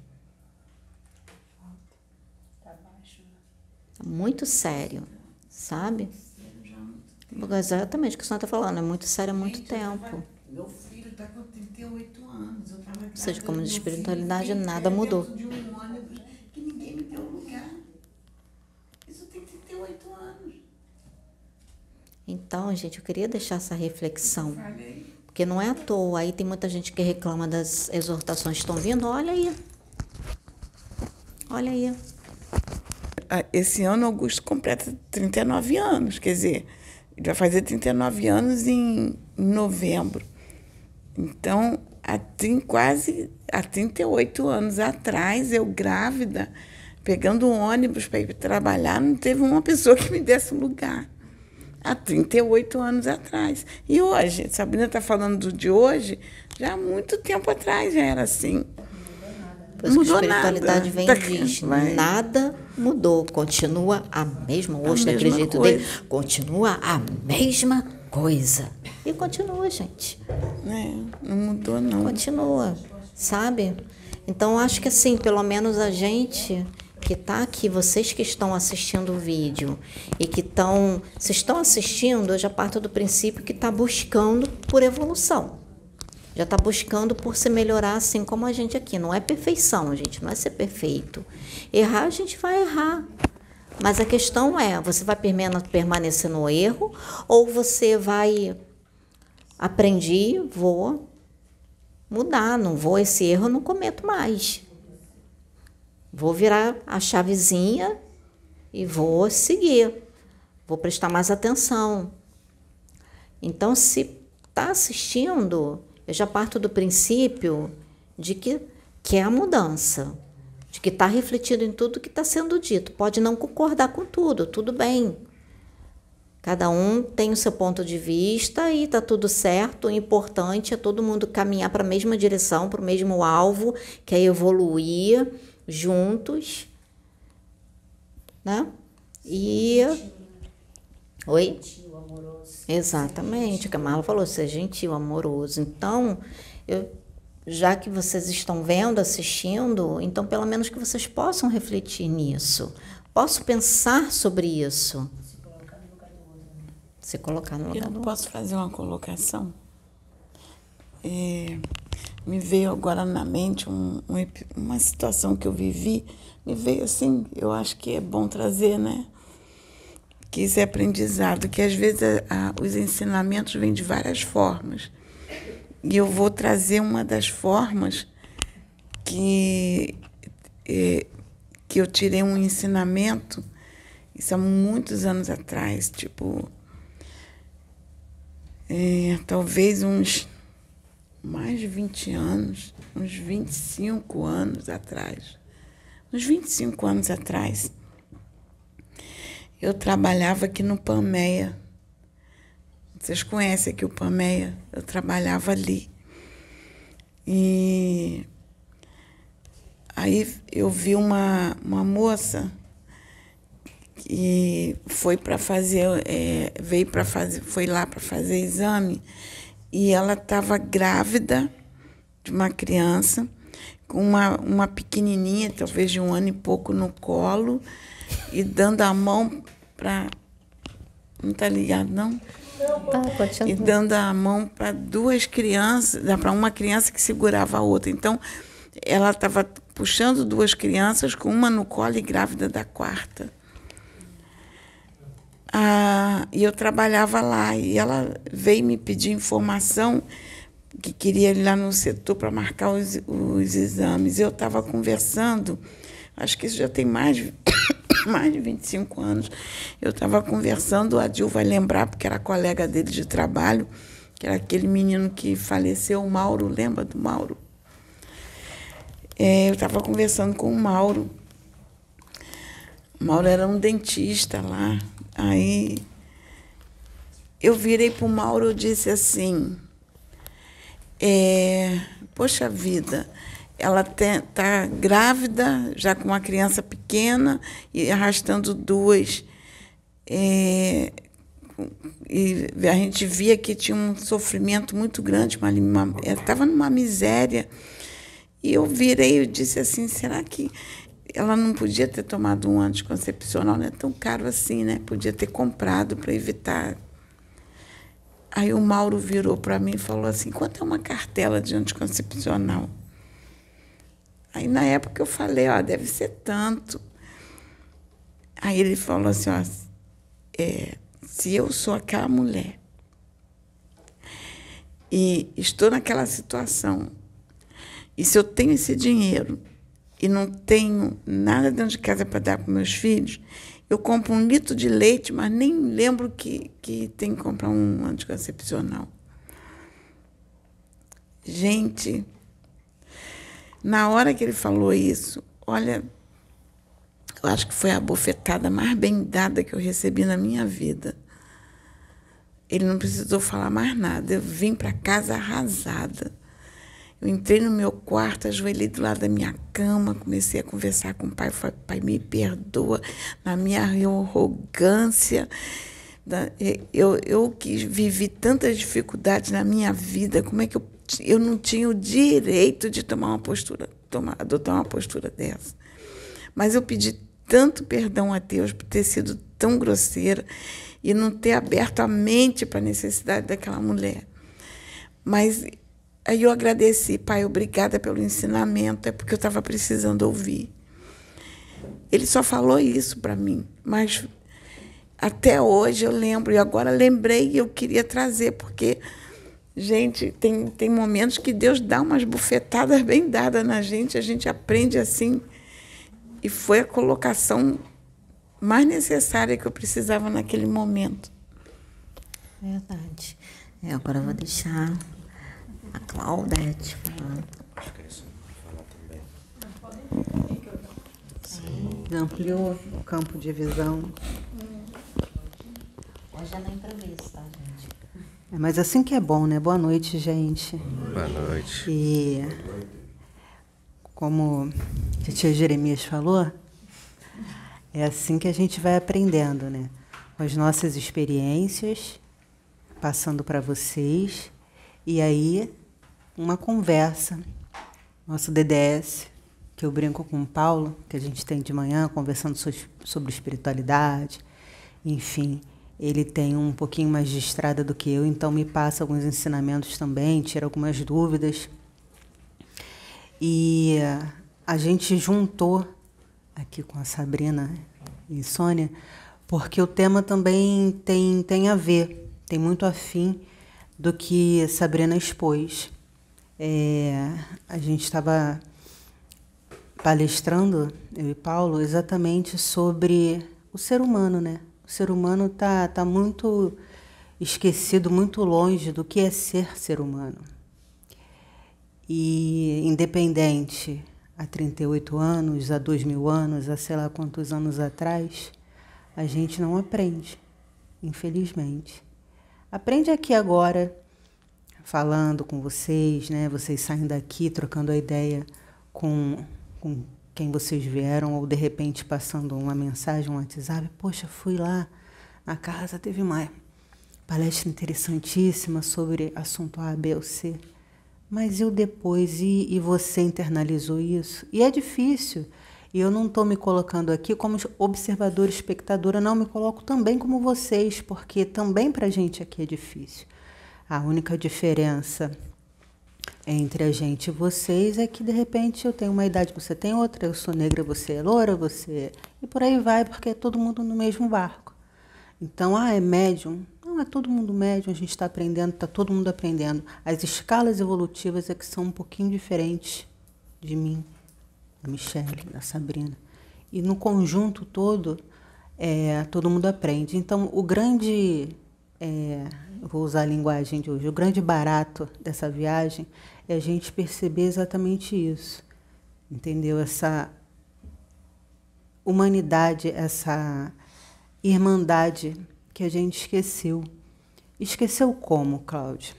Tá? Tá muito sério, sabe? Exatamente o que a senhora está falando, é muito sério há muito Gente, tempo. tava- Meu filho está com 38 anos. Eu tava seja, como de espiritualidade, nada mudou. de um que ninguém me deu lugar. Isso tem 38 anos. Então, gente, eu queria deixar essa reflexão. Porque não é à toa. Aí tem muita gente que reclama das exortações que estão vindo. Olha aí. Olha aí. Ah, Esse ano Augusto completa 39 anos, quer dizer, ele vai fazer 39 anos em em novembro. Então, há quase há 38 anos atrás, eu grávida, pegando um ônibus para ir trabalhar, não teve uma pessoa que me desse um lugar. Há 38 anos atrás. E hoje, Sabrina está falando do de hoje, já há muito tempo atrás já era assim. Por isso que a Mudou espiritualidade nada. vem Tá- e diz, vai. nada mudou, continua a mesma, hoje A daquele mesma jeito coisa. dele, continua a mesma coisa. E continua, gente. Né? Não mudou, não. Continua, sabe? Então, acho que assim, pelo menos a gente que está aqui, vocês que estão assistindo o vídeo e que estão, se estão assistindo, eu já parto do princípio que está buscando por evolução. Já está buscando por se melhorar assim como a gente aqui. Não é perfeição, gente, não é ser perfeito. Errar, a gente vai errar. Mas a questão é, você vai permane- permanecer no erro ou você vai aprendi, vou mudar, não vou esse erro, eu não cometo mais. Vou virar a chavezinha e vou seguir. Vou prestar mais atenção. Então, se está assistindo, eu já parto do princípio de que quer a mudança, de que está refletido em tudo que está sendo dito. Pode não concordar com tudo, tudo bem. Cada um tem o seu ponto de vista e está tudo certo. O importante é todo mundo caminhar para a mesma direção, para o mesmo alvo, que é evoluir juntos, né? E Oi? Gentil, amoroso. Exatamente, o que a Marla falou, ser gentil, amoroso. Então, eu, já que vocês estão vendo, assistindo, então pelo menos que vocês possam refletir nisso. Posso pensar sobre isso. Se colocar no lugar do outro. Né? Se colocar no Eu lugar do não posso fazer uma colocação? É, me veio agora na mente um- um uma situação que eu vivi. Me veio assim, eu acho que é bom trazer, né? Que isso é aprendizado, que às vezes a- a- os ensinamentos vêm de várias formas. E eu vou trazer uma das formas que, é, que eu tirei um ensinamento, isso há muitos anos atrás, tipo, é, talvez uns mais de 20 anos, uns 25 anos atrás. Uns 25 anos atrás, eu trabalhava aqui no Pameia. Vocês conhecem aqui o Pameia? Eu trabalhava ali. E aí eu vi uma, uma moça que foi para fazer, é, veio para fazer, foi lá para fazer exame e ela estava grávida de uma criança com uma, uma pequenininha, talvez de um ano e pouco no colo e dando a mão para não está ligado não? Tá, e dando a mão para duas crianças, para uma criança que segurava a outra. Então, ela estava puxando duas crianças, com uma no colo e grávida da quarta. Ah, e eu trabalhava lá, e ela veio me pedir informação que queria ir lá no setor para marcar os, os exames. Eu estava conversando, acho que isso já tem mais, de- mais de 25 anos. Eu estava conversando, a Dil vai lembrar, porque era colega dele de trabalho, que era aquele menino que faleceu, o Mauro, lembra do Mauro? É, eu estava conversando com o Mauro. O Mauro era um dentista lá. Aí eu virei para o Mauro e disse assim: é, Poxa vida, ela está grávida, já com uma criança pequena e arrastando duas. É, e a gente via que tinha um sofrimento muito grande, estava numa miséria. E eu virei e disse assim: será que ela não podia ter tomado um anticoncepcional? Não é tão caro assim, né? Podia ter comprado para evitar. Aí o Mauro virou para mim e falou assim: quanto é uma cartela de anticoncepcional? Aí na época eu falei: ó, deve ser tanto. Aí ele falou assim: ó, é, se eu sou aquela mulher e estou naquela situação, e se eu tenho esse dinheiro e não tenho nada dentro de casa para dar para meus filhos, eu compro um litro de leite, mas nem lembro que, que tem que comprar um anticoncepcional. Gente, na hora que ele falou isso, olha, eu acho que foi a bofetada mais bem dada que eu recebi na minha vida. Ele não precisou falar mais nada. Eu vim para casa arrasada. Eu entrei no meu quarto, ajoelhei do lado da minha cama, comecei a conversar com o pai. Falei, pai, me perdoa na minha arrogância. Eu, eu que vivi tantas dificuldades na minha vida, como é que eu, eu não tinha o direito de tomar uma postura, tomar, adotar uma postura dessa? Mas eu pedi tanto perdão a Deus por ter sido tão grosseira e não ter aberto a mente para a necessidade daquela mulher. Mas aí eu agradeci, pai, obrigada pelo ensinamento, é porque eu estava precisando ouvir. Ele só falou isso para mim, mas até hoje eu lembro, e agora lembrei e eu queria trazer, porque, gente, tem, tem momentos que Deus dá umas bufetadas bem dadas na gente, a gente aprende assim e foi a colocação mais necessária que eu precisava naquele momento. Verdade. É, agora eu vou deixar a Claudete falar. Acho que é isso falar também. Sim. Ampliou o campo de visão. Hoje é na improviso, tá, gente? É, mas assim que é bom, né? Boa noite, gente. Boa noite. E como a tia Jeremias falou, é assim que a gente vai aprendendo, né? Com as nossas experiências, passando para vocês, e aí uma conversa. Nosso DDS, que eu brinco com o Paulo, que a gente tem de manhã, conversando sobre espiritualidade, enfim. Ele tem um pouquinho mais de estrada do que eu, então me passa alguns ensinamentos também, tira algumas dúvidas. E a gente juntou aqui com a Sabrina e Sônia, porque o tema também tem, tem a ver, tem muito afim do que Sabrina expôs. É, a gente estava palestrando, eu e Paulo, exatamente sobre o ser humano, né? O ser humano está tá muito esquecido, muito longe do que é ser ser humano. E independente há 38 anos, há 2 mil anos, há sei lá quantos anos atrás, a gente não aprende, infelizmente. Aprende aqui agora, falando com vocês, né? Vocês saem daqui trocando a ideia com, com quem vocês vieram, ou de repente passando uma mensagem, um WhatsApp. Poxa, fui lá na casa, teve uma palestra interessantíssima sobre assunto A, B ou C. Mas eu depois, e, e você internalizou isso? E é difícil. E eu não estou me colocando aqui como observadora, espectadora, não, me coloco também como vocês, porque também para a gente aqui é difícil. A única diferença entre a gente e vocês é que de repente eu tenho uma idade, você tem outra, eu sou negra, você é loura, você. E por aí vai, porque é todo mundo no mesmo barco. Então, ah, é médium. Não, é todo mundo médium, a gente está aprendendo, está todo mundo aprendendo. As escalas evolutivas é que são um pouquinho diferentes de mim, da Michelle, da Sabrina. E no conjunto todo, é, todo mundo aprende. Então, o grande, é, vou usar a linguagem de hoje, o grande barato dessa viagem é a gente perceber exatamente isso. Entendeu? Essa humanidade, essa irmandade que a gente esqueceu Esqueceu como, Cláudia?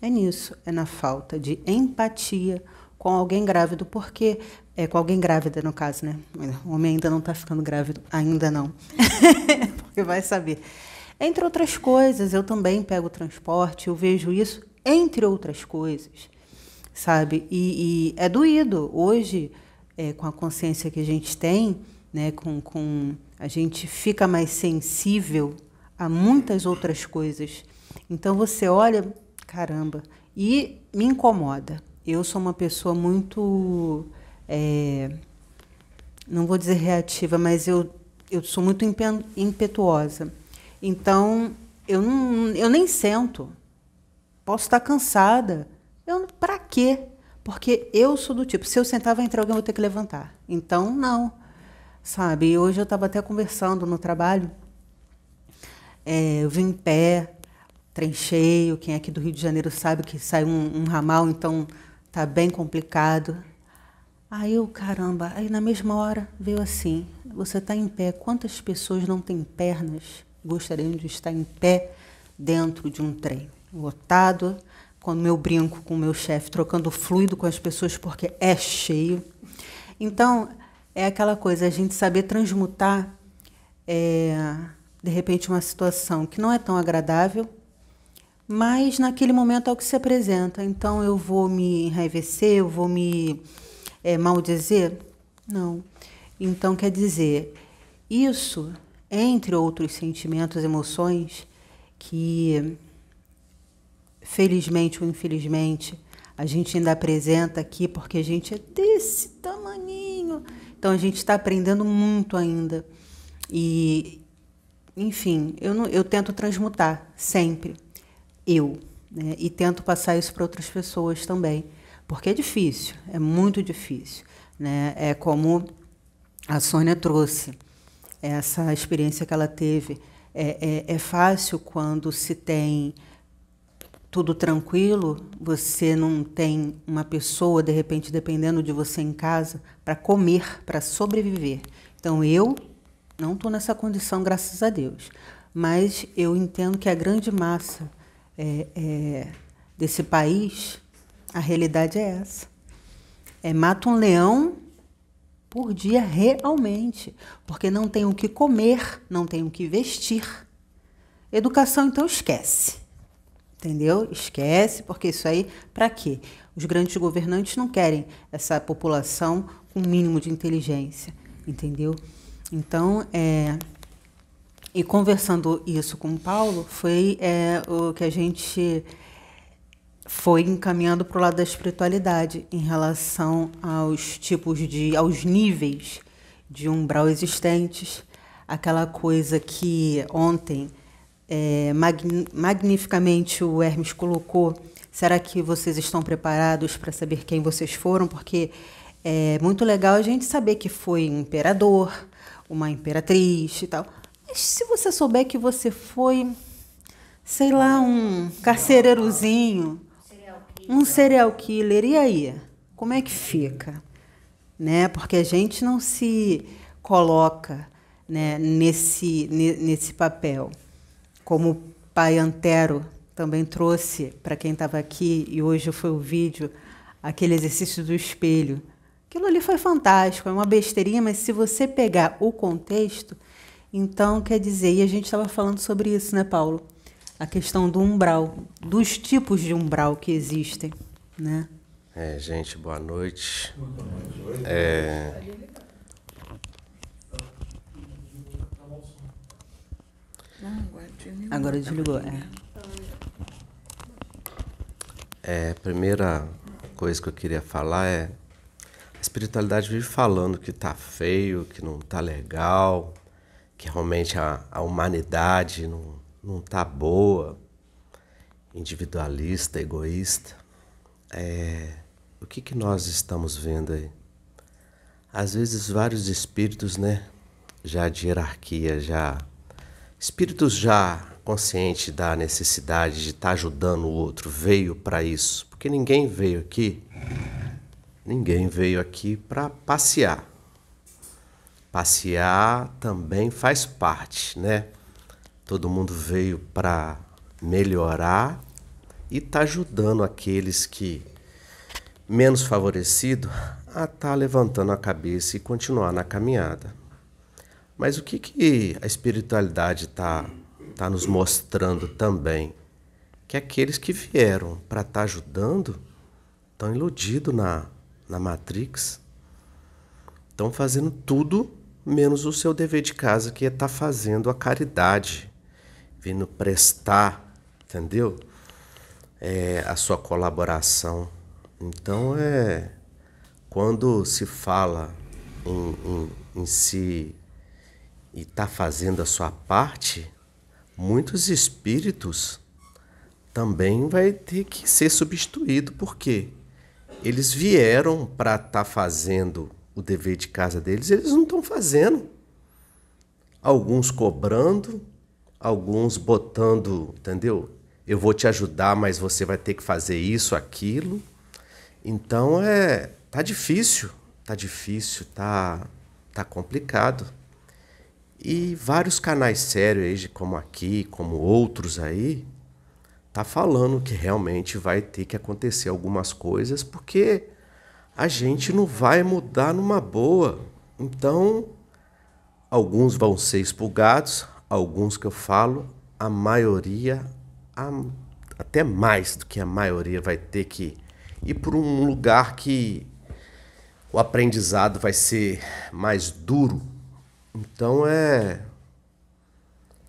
É nisso, é na falta de empatia com alguém grávido, porque é com alguém grávida no caso, né? O homem ainda não está ficando grávido, ainda não, porque vai saber. Entre outras coisas, eu também pego transporte, eu vejo isso entre outras coisas, sabe? E, e é doído hoje, é, com a consciência que a gente tem, né? Com, com a gente fica mais sensível a muitas outras coisas. Então você olha, caramba, e me incomoda. Eu sou uma pessoa muito, é, não vou dizer reativa, mas eu, eu sou muito impetuosa. Então eu, não, eu nem sento. Posso estar cansada. Eu para quê? Porque eu sou do tipo, se eu sentar vai entrar alguém, eu vou ter que levantar. Então não, sabe? E hoje eu estava até conversando no trabalho é, eu vim em pé, trem cheio. Quem é aqui do Rio de Janeiro sabe que sai um, um ramal, então tá bem complicado. Aí eu, caramba, aí na mesma hora veio assim: você está em pé, quantas pessoas não têm pernas gostariam de estar em pé dentro de um trem? Lotado, quando meu brinco com o meu chefe, trocando fluido com as pessoas porque é cheio. Então, é aquela coisa, a gente saber transmutar é, de repente, uma situação que não é tão agradável, mas naquele momento é o que se apresenta. Então, eu vou me enraivecer, eu vou me é, maldizer? Não. Então, quer dizer, isso, entre outros sentimentos, emoções, que felizmente ou infelizmente a gente ainda apresenta aqui porque a gente é desse tamaninho. Então a gente está aprendendo muito ainda. E enfim, eu, não, eu tento transmutar sempre, eu, né? e tento passar isso para outras pessoas também, porque é difícil, é muito difícil. Né? É como a Sônia trouxe, essa experiência que ela teve. É, é, é fácil quando se tem tudo tranquilo, você não tem uma pessoa, de repente, dependendo de você em casa, para comer, para sobreviver. Então, eu não estou nessa condição, graças a Deus. Mas eu entendo que a grande massa é, é, desse país, a realidade é essa. É, mata um leão por dia realmente, porque não tem o que comer, não tem o que vestir. Educação, então, esquece. Entendeu? Esquece, porque isso aí, para quê? Os grandes governantes não querem essa população com mínimo de inteligência, entendeu? Então, é, e conversando isso com o Paulo, foi é, o que a gente foi encaminhando para o lado da espiritualidade em relação aos tipos de, aos níveis de umbral existentes, aquela coisa que ontem é, magnificamente o Hermes colocou. Será que vocês estão preparados para saber quem vocês foram? Porque é muito legal a gente saber que foi um imperador, uma imperatriz e tal. Mas se você souber que você foi, sei lá, um carcereirozinho, um serial killer, e aí? Como é que fica? Né? Porque a gente não se coloca né, nesse, nesse papel. Como o pai Antero também trouxe para quem estava aqui, e hoje foi o vídeo, aquele exercício do espelho Aquilo ali foi fantástico, é uma besteirinha, mas se você pegar o contexto, então quer dizer, e a gente estava falando sobre isso, né, Paulo? A questão do umbral, dos tipos de umbral que existem, né? É, gente, boa noite. É... Agora desligou, é. É, a primeira coisa que eu queria falar é espiritualidade vive falando que tá feio, que não tá legal, que realmente a, a humanidade não, não tá boa, individualista, egoísta. É, o que, que nós estamos vendo aí? Às vezes vários espíritos, né, já de hierarquia, já espíritos já conscientes da necessidade de estar tá ajudando o outro, veio para isso, porque ninguém veio aqui Ninguém veio aqui para passear. Passear também faz parte, né? Todo mundo veio para melhorar e está ajudando aqueles que menos favorecidos a estar tá levantando a cabeça e continuar na caminhada. Mas o que, que a espiritualidade está tá nos mostrando também? Que aqueles que vieram para estar tá ajudando estão iludidos na, na Matrix, estão fazendo tudo menos o seu dever de casa, que é estar tá fazendo a caridade, vindo prestar, entendeu? É, a sua colaboração. Então é quando se fala em, em, em si e está fazendo a sua parte, muitos espíritos também vai ter que ser substituído, porque eles vieram para estar tá fazendo o dever de casa deles, eles não estão fazendo. Alguns cobrando, alguns botando, entendeu? Eu vou te ajudar, mas você vai ter que fazer isso, aquilo. Então é, tá difícil, tá difícil, tá tá complicado. E vários canais sérios, como aqui, como outros aí, tá falando que realmente vai ter que acontecer algumas coisas, porque a gente não vai mudar numa boa. Então, alguns vão ser expulgados, alguns que eu falo, a maioria, a, até mais do que a maioria, vai ter que ir por um lugar que o aprendizado vai ser mais duro. Então é.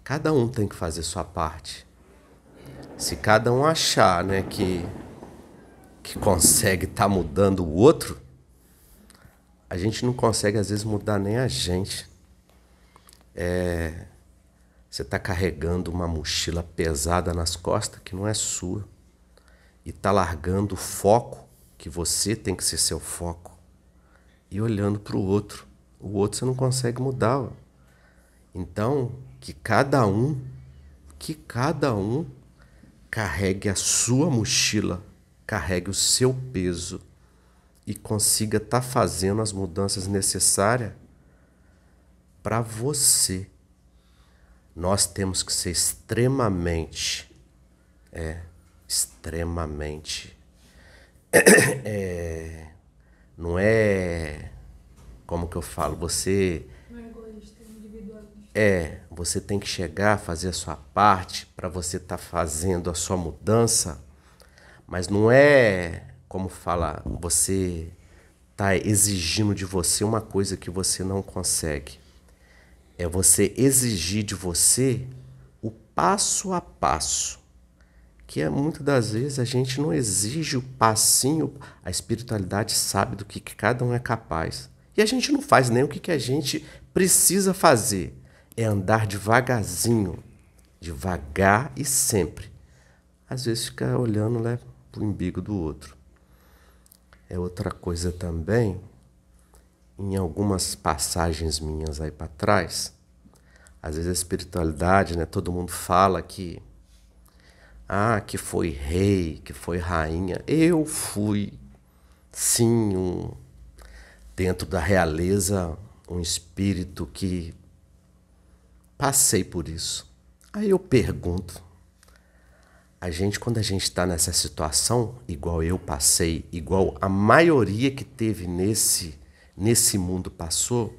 Cada um tem que fazer sua parte. Se cada um achar né, que que consegue estar tá mudando o outro, a gente não consegue às vezes mudar nem a gente. É, você está carregando uma mochila pesada nas costas que não é sua e está largando o foco que você tem que ser seu foco e olhando para o outro. O outro você não consegue mudar. Ó. Então, que cada um, que cada um carregue a sua mochila carregue o seu peso e consiga estar tá fazendo as mudanças necessárias para você. Nós temos que ser extremamente, é, extremamente, é, não é, como que eu falo, você não é egoísta, é individualista. É, você tem que chegar, fazer a sua parte para você estar tá fazendo a sua mudança mas não é como fala, você está exigindo de você uma coisa que você não consegue. É você exigir de você o passo a passo. Que é muitas das vezes a gente não exige o passinho, a espiritualidade sabe do que, que cada um é capaz. E a gente não faz nem o que, que a gente precisa fazer. É andar devagarzinho, devagar e sempre. Às vezes fica olhando, né? para o umbigo do outro. É outra coisa também, em algumas passagens minhas aí para trás, às vezes a espiritualidade, né, todo mundo fala que ah, que foi rei, que foi rainha. Eu fui sim um dentro da realeza um espírito que passei por isso. Aí eu pergunto, a gente, quando a gente está nessa situação, igual eu passei, igual a maioria que teve nesse, nesse mundo passou,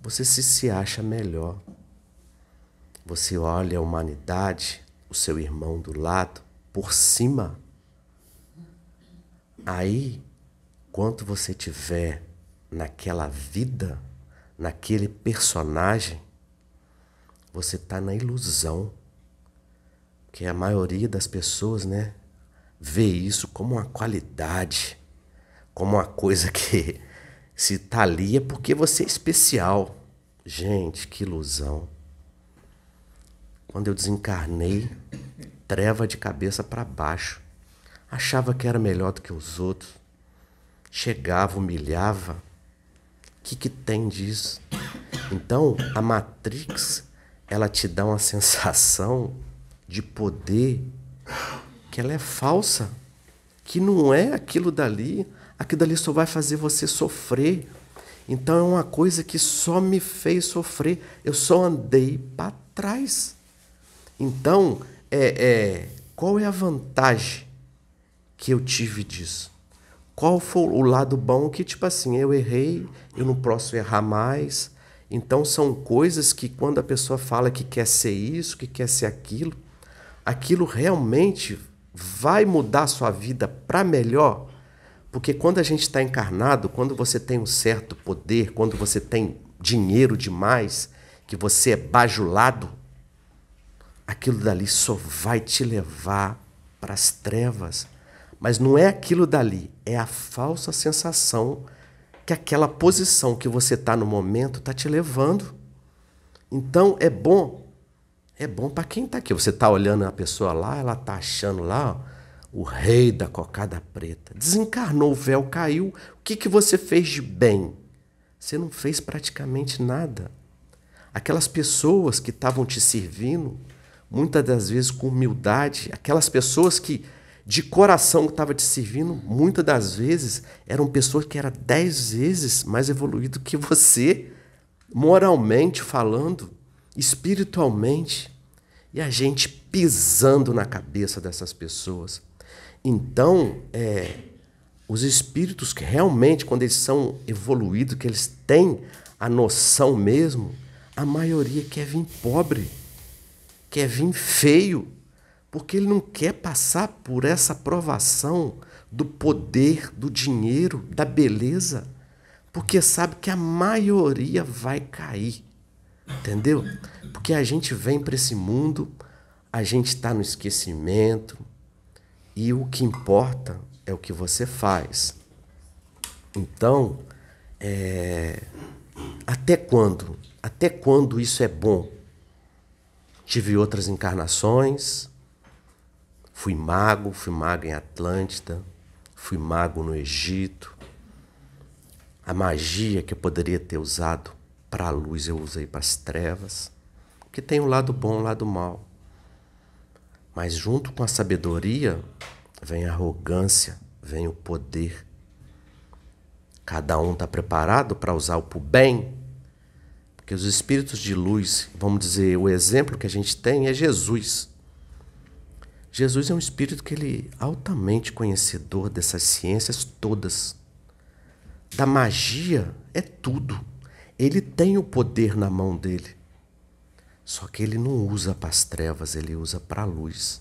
você se, se acha melhor. Você olha a humanidade, o seu irmão do lado, por cima. Aí, quando você tiver naquela vida, naquele personagem, você está na ilusão que a maioria das pessoas, né, vê isso como uma qualidade, como uma coisa que se tá ali é porque você é especial. Gente, que ilusão. Quando eu desencarnei, treva de cabeça para baixo. Achava que era melhor do que os outros. Chegava, humilhava. O que, que tem disso? Então, a Matrix, ela te dá uma sensação de poder que ela é falsa, que não é aquilo dali, aquilo dali só vai fazer você sofrer. Então é uma coisa que só me fez sofrer, eu só andei para trás. Então, é, é, qual é a vantagem que eu tive disso? Qual foi o lado bom que, tipo assim, eu errei, eu não posso errar mais. Então são coisas que quando a pessoa fala que quer ser isso, que quer ser aquilo, aquilo realmente vai mudar a sua vida para melhor. Porque quando a gente está encarnado, quando você tem um certo poder, quando você tem dinheiro demais, que você é bajulado, aquilo dali só vai te levar para as trevas. Mas não é aquilo dali, é a falsa sensação que aquela posição que você está no momento está te levando. Então é bom, é bom para quem está aqui. Você está olhando a pessoa lá, ela está achando lá ó, o rei da cocada preta. Desencarnou, o véu caiu. O que, que você fez de bem? Você não fez praticamente nada. Aquelas pessoas que estavam te servindo, muitas das vezes com humildade, aquelas pessoas que de coração estavam te servindo, muitas das vezes eram pessoas que eram dez vezes mais evoluídas que você, moralmente falando, espiritualmente. E a gente pisando na cabeça dessas pessoas. Então, é, os espíritos que realmente, quando eles são evoluídos, que eles têm a noção mesmo, a maioria quer vir pobre, quer vir feio, porque ele não quer passar por essa provação do poder, do dinheiro, da beleza, porque sabe que a maioria vai cair, entendeu? Porque a gente vem para esse mundo, a gente está no esquecimento, e o que importa é o que você faz. Então, é, até quando? Até quando isso é bom? Tive outras encarnações, fui mago, fui mago em Atlântida, fui mago no Egito. A magia que eu poderia ter usado para a luz eu usei para as trevas, porque tem um lado bom e um lado mal. Mas junto com a sabedoria vem a arrogância, vem o poder. Cada um está preparado para usar o bem. Porque os espíritos de luz, vamos dizer, o exemplo que a gente tem é Jesus. Jesus é um espírito que ele é altamente conhecedor dessas ciências todas. Da magia é tudo. Ele tem o poder na mão dele. Só que ele não usa para as trevas, ele usa para a luz.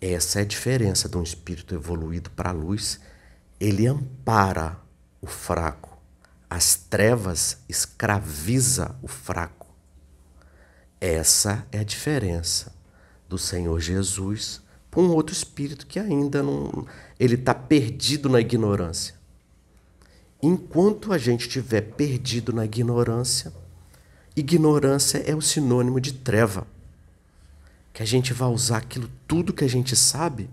Essa é a diferença de um espírito evoluído para a luz. Ele ampara o fraco. As trevas escraviza o fraco. Essa é a diferença do Senhor Jesus para um outro espírito que ainda não. Ele está perdido na ignorância. Enquanto a gente estiver perdido na ignorância, Ignorância é o sinônimo de treva. Que a gente vai usar aquilo tudo que a gente sabe,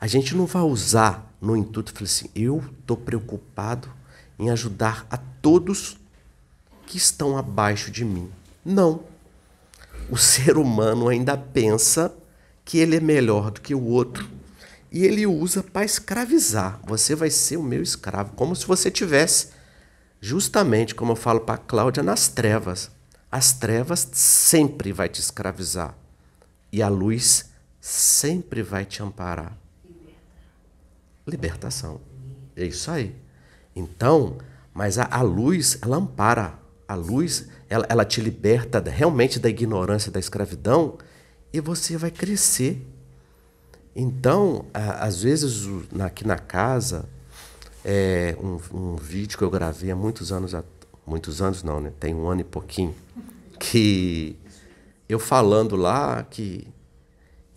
a gente não vai usar no intuito falar assim, eu estou preocupado em ajudar a todos que estão abaixo de mim. Não. O ser humano ainda pensa que ele é melhor do que o outro. E ele usa para escravizar. Você vai ser o meu escravo, como se você tivesse justamente como eu falo para Cláudia, nas trevas. As trevas sempre vai te escravizar e a luz sempre vai te amparar. Libertação. É isso aí. Então, mas a, a luz, ela ampara. A luz, ela, ela te liberta realmente da ignorância, da escravidão, e você vai crescer. Então, às vezes, aqui na casa, é, um, um, vídeo que eu gravei há muitos anos, muitos anos não, né? Tem um ano e pouquinho, que eu falando lá que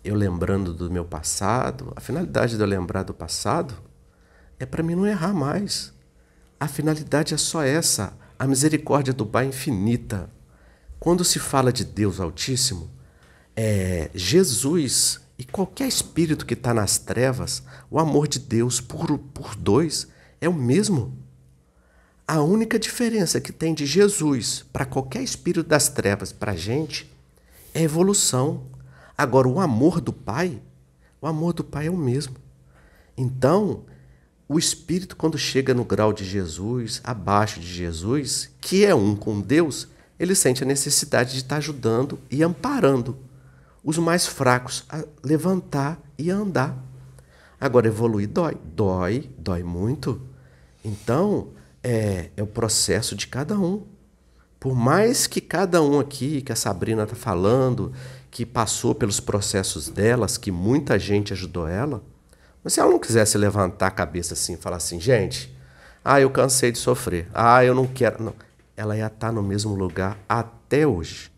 eu lembrando do meu passado, a finalidade de eu lembrar do passado é para mim não errar mais. A finalidade é só essa, a misericórdia do Pai é infinita. Quando se fala de Deus Altíssimo, é Jesus e qualquer espírito que está nas trevas, o amor de Deus por, por dois é o mesmo. A única diferença que tem de Jesus para qualquer espírito das trevas para a gente é a evolução. Agora, o amor do Pai, o amor do Pai é o mesmo. Então, o espírito, quando chega no grau de Jesus, abaixo de Jesus, que é um com Deus, ele sente a necessidade de estar ajudando e amparando os mais fracos a levantar e a andar. Agora, evoluir dói. Dói, dói muito. Então, é, é o processo de cada um. Por mais que cada um aqui, que a Sabrina está falando, que passou pelos processos delas, que muita gente ajudou ela, mas se ela não quisesse levantar a cabeça assim e falar assim, gente, ah, eu cansei de sofrer, ah, eu não quero. Não. Ela ia estar no mesmo lugar até hoje.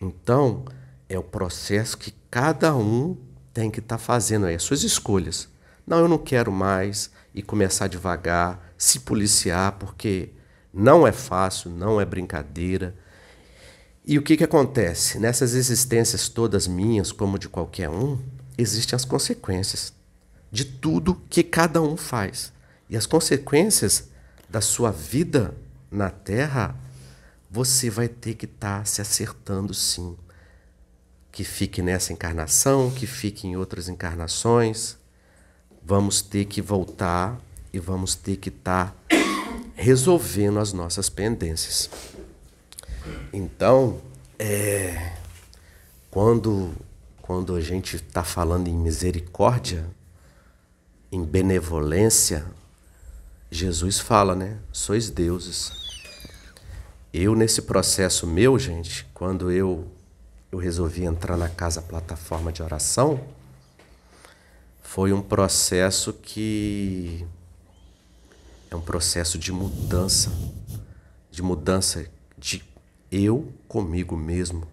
Então, é o processo que cada um tem que estar tá fazendo aí, as suas escolhas. Não, eu não quero mais e começar devagar, se policiar, porque não é fácil, não é brincadeira. E o que, que acontece? Nessas existências todas minhas, como de qualquer um, existem as consequências de tudo que cada um faz. E as consequências da sua vida na Terra, você vai ter que estar tá se acertando sim que fique nessa encarnação, que fique em outras encarnações. Vamos ter que voltar e vamos ter que estar tá resolvendo as nossas pendências. Então, é, quando, quando a gente está falando em misericórdia, em benevolência, Jesus fala, né? Sois deuses. Eu, nesse processo meu, gente, quando eu eu resolvi entrar na casa plataforma de oração, foi um processo que é um processo de mudança, de mudança de eu comigo mesmo.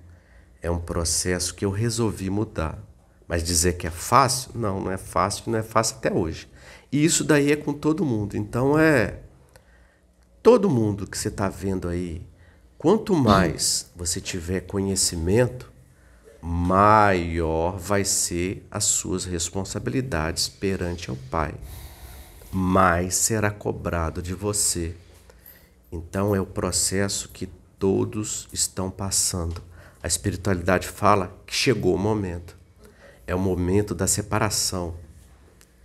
É um processo que eu resolvi mudar. Mas dizer que é fácil? Não, não é fácil, não é fácil até hoje. E isso daí é com todo mundo. Então é todo mundo que você está vendo aí Quanto mais você tiver conhecimento, maior vai ser as suas responsabilidades perante o Pai. Mais será cobrado de você. Então é o processo que todos estão passando. A espiritualidade fala que chegou o momento. É o momento da separação.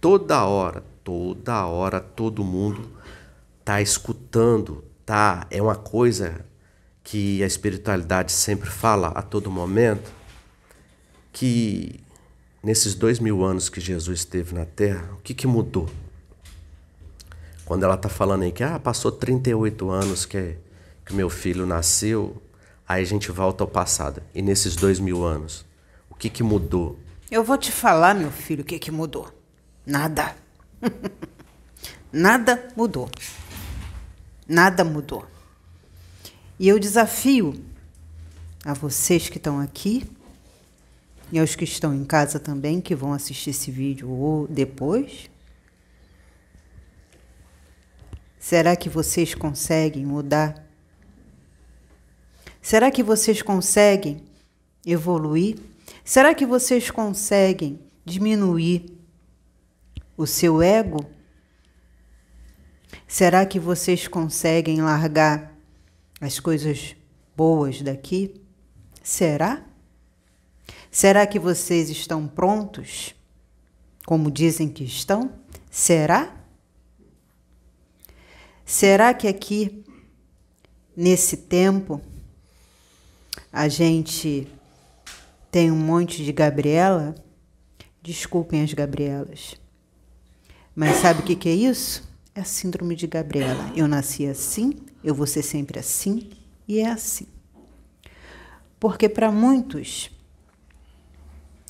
Toda hora, toda hora, todo mundo está escutando, tá? É uma coisa que a espiritualidade sempre fala a todo momento, que nesses dois mil anos que Jesus esteve na Terra, o que, que mudou? Quando ela está falando aí que ah, passou 38 anos que, que meu filho nasceu, aí a gente volta ao passado. E nesses dois mil anos, o que, que mudou? Eu vou te falar, meu filho, o que, que mudou. Nada. Nada mudou. Nada mudou. E eu desafio a vocês que estão aqui e aos que estão em casa também, que vão assistir esse vídeo ou depois. Será que vocês conseguem mudar? Será que vocês conseguem evoluir? Será que vocês conseguem diminuir o seu ego? Será que vocês conseguem largar as coisas boas daqui? Será? Será que vocês estão prontos? Como dizem que estão? Será? Será que aqui, nesse tempo, a gente tem um monte de Gabriela? Desculpem as Gabrielas. Mas sabe o que, que é isso? É a síndrome de Gabriela. Eu nasci assim, eu vou ser sempre assim e é assim. Porque para muitos,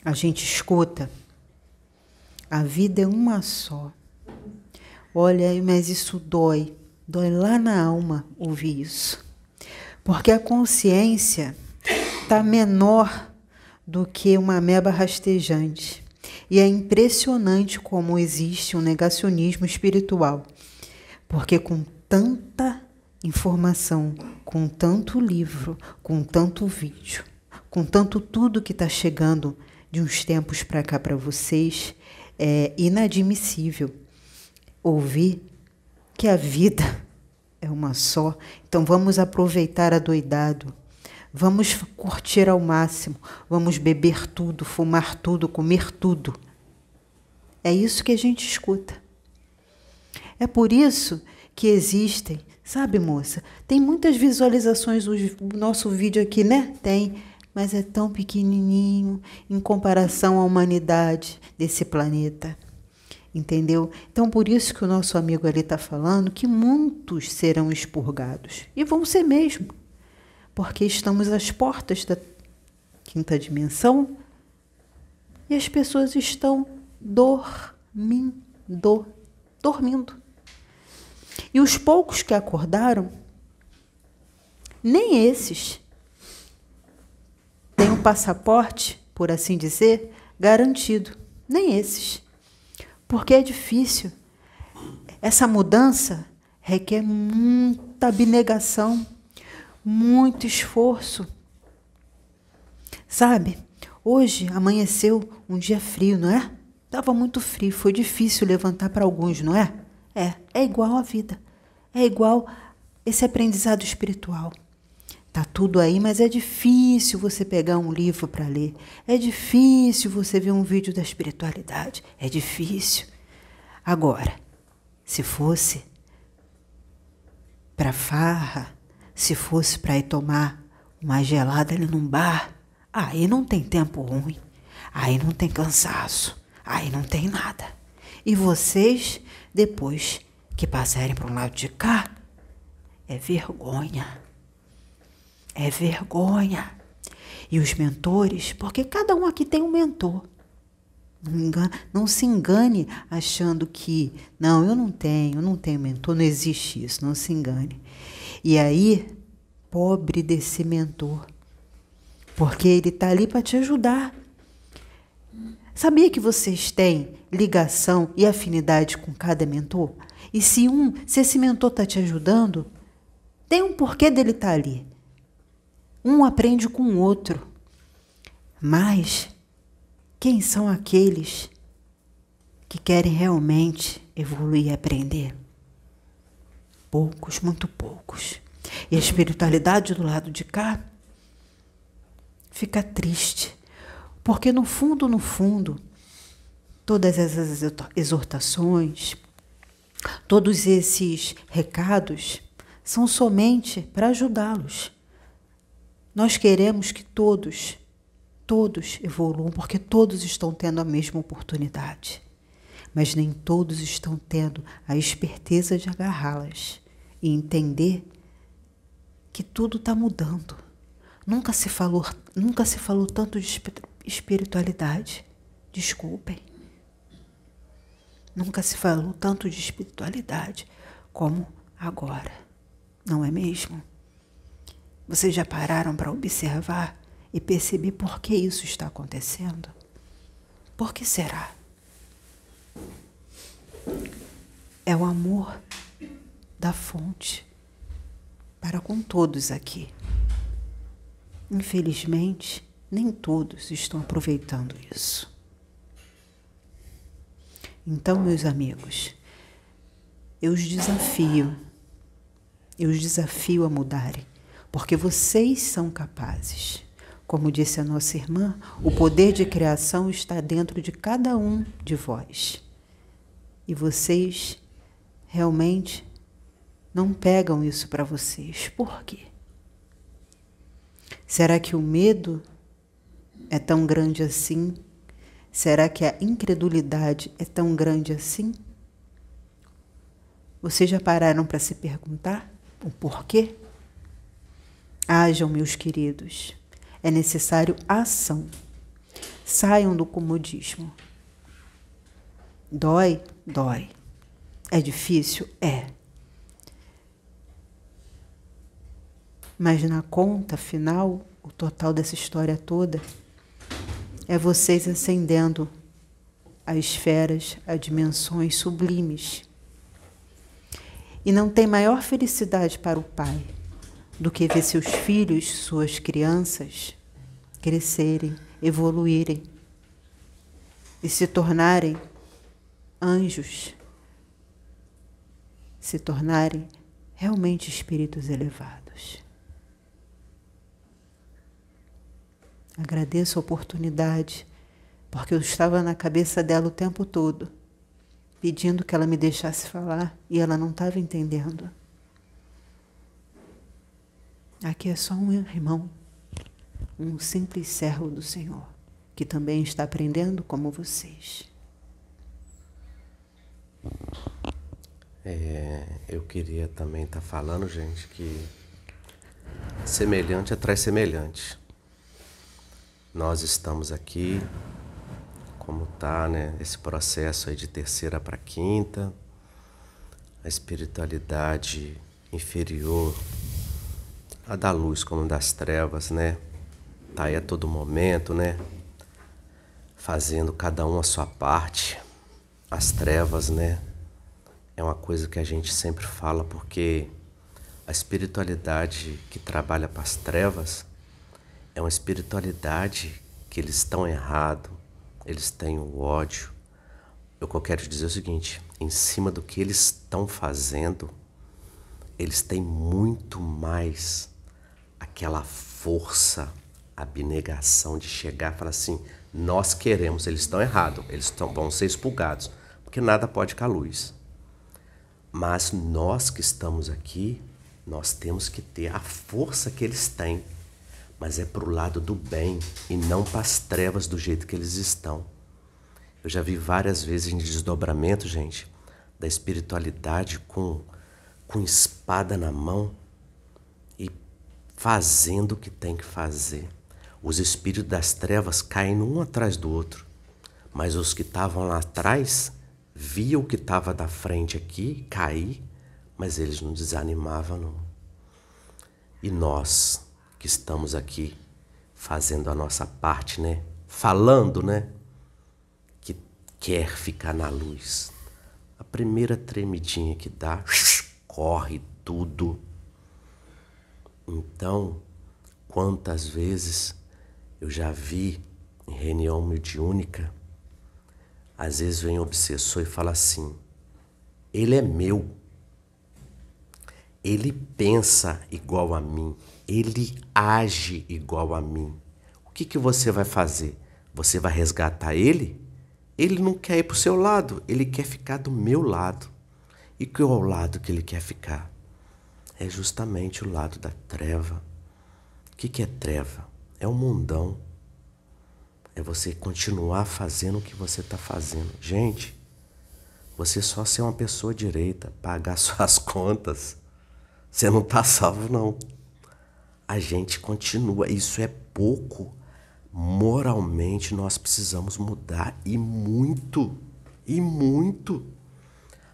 a gente escuta, a vida é uma só. Olha, mas isso dói, dói lá na alma ouvir isso. Porque a consciência está menor do que uma ameba rastejante. E é impressionante como existe um negacionismo espiritual. Porque com tanta informação, com tanto livro, com tanto vídeo, com tanto tudo que está chegando de uns tempos para cá para vocês, é inadmissível ouvir que a vida é uma só. Então vamos aproveitar a doidado. Vamos curtir ao máximo, vamos beber tudo, fumar tudo, comer tudo. É isso que a gente escuta. É por isso que existem Sabe, moça? Tem muitas visualizações o nosso vídeo aqui, né? Tem. Mas é tão pequenininho em comparação à humanidade desse planeta. Entendeu? Então, por isso que o nosso amigo ali está falando que muitos serão expurgados. E vão ser mesmo. Porque estamos às portas da quinta dimensão e as pessoas estão dormindo. Dormindo. E os poucos que acordaram, nem esses passaporte, por assim dizer, garantido. Nem esses. Porque é difícil. Essa mudança requer muita abnegação, muito esforço. Sabe, hoje amanheceu um dia frio, não é? Estava muito frio, foi difícil levantar para alguns, não é? É, é igual a vida. É igual esse aprendizado espiritual. Tá tudo aí, mas é difícil você pegar um livro para ler. É difícil você ver um vídeo da espiritualidade. É difícil. Agora, se fosse para farra, se fosse para ir tomar uma gelada ali num bar, aí não tem tempo ruim. Aí não tem cansaço. Aí não tem nada. E vocês depois que passarem para um lado de cá, é vergonha. É vergonha. E os mentores, porque cada um aqui tem um mentor. Não, não, se engane achando que, não, eu não tenho, eu não tenho mentor, não existe isso, não se engane. E aí, pobre desse mentor, porque ele está ali para te ajudar. Sabia que vocês têm ligação e afinidade com cada mentor? E se um, se esse mentor está te ajudando, tem um porquê dele estar tá ali. Um aprende com o outro. Mas quem são aqueles que querem realmente evoluir e aprender? Poucos, muito poucos. E a espiritualidade do lado de cá fica triste porque no fundo, no fundo, todas essas exortações, todos esses recados são somente para ajudá-los. Nós queremos que todos, todos evoluam, porque todos estão tendo a mesma oportunidade. Mas nem todos estão tendo a esperteza de agarrá-las e entender que tudo está mudando. Nunca se falou, nunca se falou tanto de espiritualidade. Desculpem. Nunca se falou tanto de espiritualidade como agora. Não é mesmo? Vocês já pararam para observar e perceber por que isso está acontecendo? Por que será? É o amor da fonte para com todos aqui. Infelizmente, nem todos estão aproveitando isso. Então, meus amigos, eu os desafio, eu os desafio a mudarem, porque vocês são capazes. Como disse a nossa irmã, o poder de criação está dentro de cada um de vós. E vocês realmente não pegam isso para vocês. Por quê? Será que o medo é tão grande assim? Será que a incredulidade é tão grande assim? Vocês já pararam para se perguntar o porquê? Hajam, meus queridos, é necessário ação. Saiam do comodismo. Dói? Dói. É difícil? É. Mas na conta final, o total dessa história toda, é vocês ascendendo a esferas, a dimensões sublimes. E não tem maior felicidade para o pai do que ver seus filhos, suas crianças, crescerem, evoluírem e se tornarem anjos, se tornarem realmente espíritos elevados. Agradeço a oportunidade, porque eu estava na cabeça dela o tempo todo, pedindo que ela me deixasse falar e ela não estava entendendo. Aqui é só um irmão, um simples servo do Senhor, que também está aprendendo como vocês. É, eu queria também estar tá falando, gente, que semelhante atrai semelhante. Nós estamos aqui, como está, né, esse processo aí de terceira para quinta, a espiritualidade inferior, a da luz como das trevas, né? Tá aí a todo momento, né? Fazendo cada um a sua parte. As trevas, né? É uma coisa que a gente sempre fala porque a espiritualidade que trabalha para as trevas é uma espiritualidade que eles estão errado, eles têm o ódio. Eu quero dizer é o seguinte: em cima do que eles estão fazendo, eles têm muito mais aquela força, abnegação de chegar e falar assim: nós queremos, eles estão errados, eles tão, vão ser expulgados, porque nada pode com a luz. Mas nós que estamos aqui, nós temos que ter a força que eles têm, mas é para o lado do bem e não para as trevas do jeito que eles estão. Eu já vi várias vezes em desdobramento, gente, da espiritualidade com com espada na mão fazendo o que tem que fazer. Os espíritos das trevas caem um atrás do outro, mas os que estavam lá atrás viam o que estava da frente aqui cair, mas eles não desanimavam não. E nós que estamos aqui fazendo a nossa parte, né? Falando, né? Que quer ficar na luz. A primeira tremidinha que dá, corre tudo. Então, quantas vezes eu já vi em reunião mediúnica, às vezes vem um obsessor e fala assim: ele é meu. Ele pensa igual a mim, ele age igual a mim. O que, que você vai fazer? Você vai resgatar ele? Ele não quer ir para o seu lado, ele quer ficar do meu lado. E qual é o lado que ele quer ficar? É justamente o lado da treva. O que, que é treva? É o um mundão. É você continuar fazendo o que você está fazendo. Gente, você só ser uma pessoa direita, pagar suas contas, você não está salvo, não. A gente continua. Isso é pouco. Moralmente, nós precisamos mudar e muito. E muito.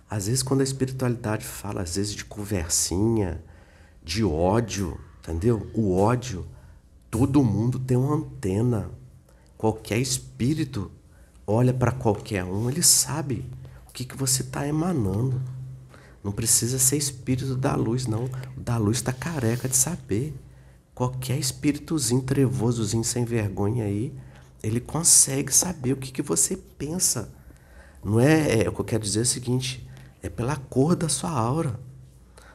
Às vezes, quando a espiritualidade fala, às vezes, de conversinha, de ódio, entendeu? O ódio, todo mundo tem uma antena. Qualquer espírito olha para qualquer um, ele sabe o que, que você está emanando. Não precisa ser espírito da luz, não. O da luz está careca de saber. Qualquer espíritozinho trevosozinho sem vergonha aí, ele consegue saber o que, que você pensa. Não é, é o que eu quero dizer é o seguinte: é pela cor da sua aura.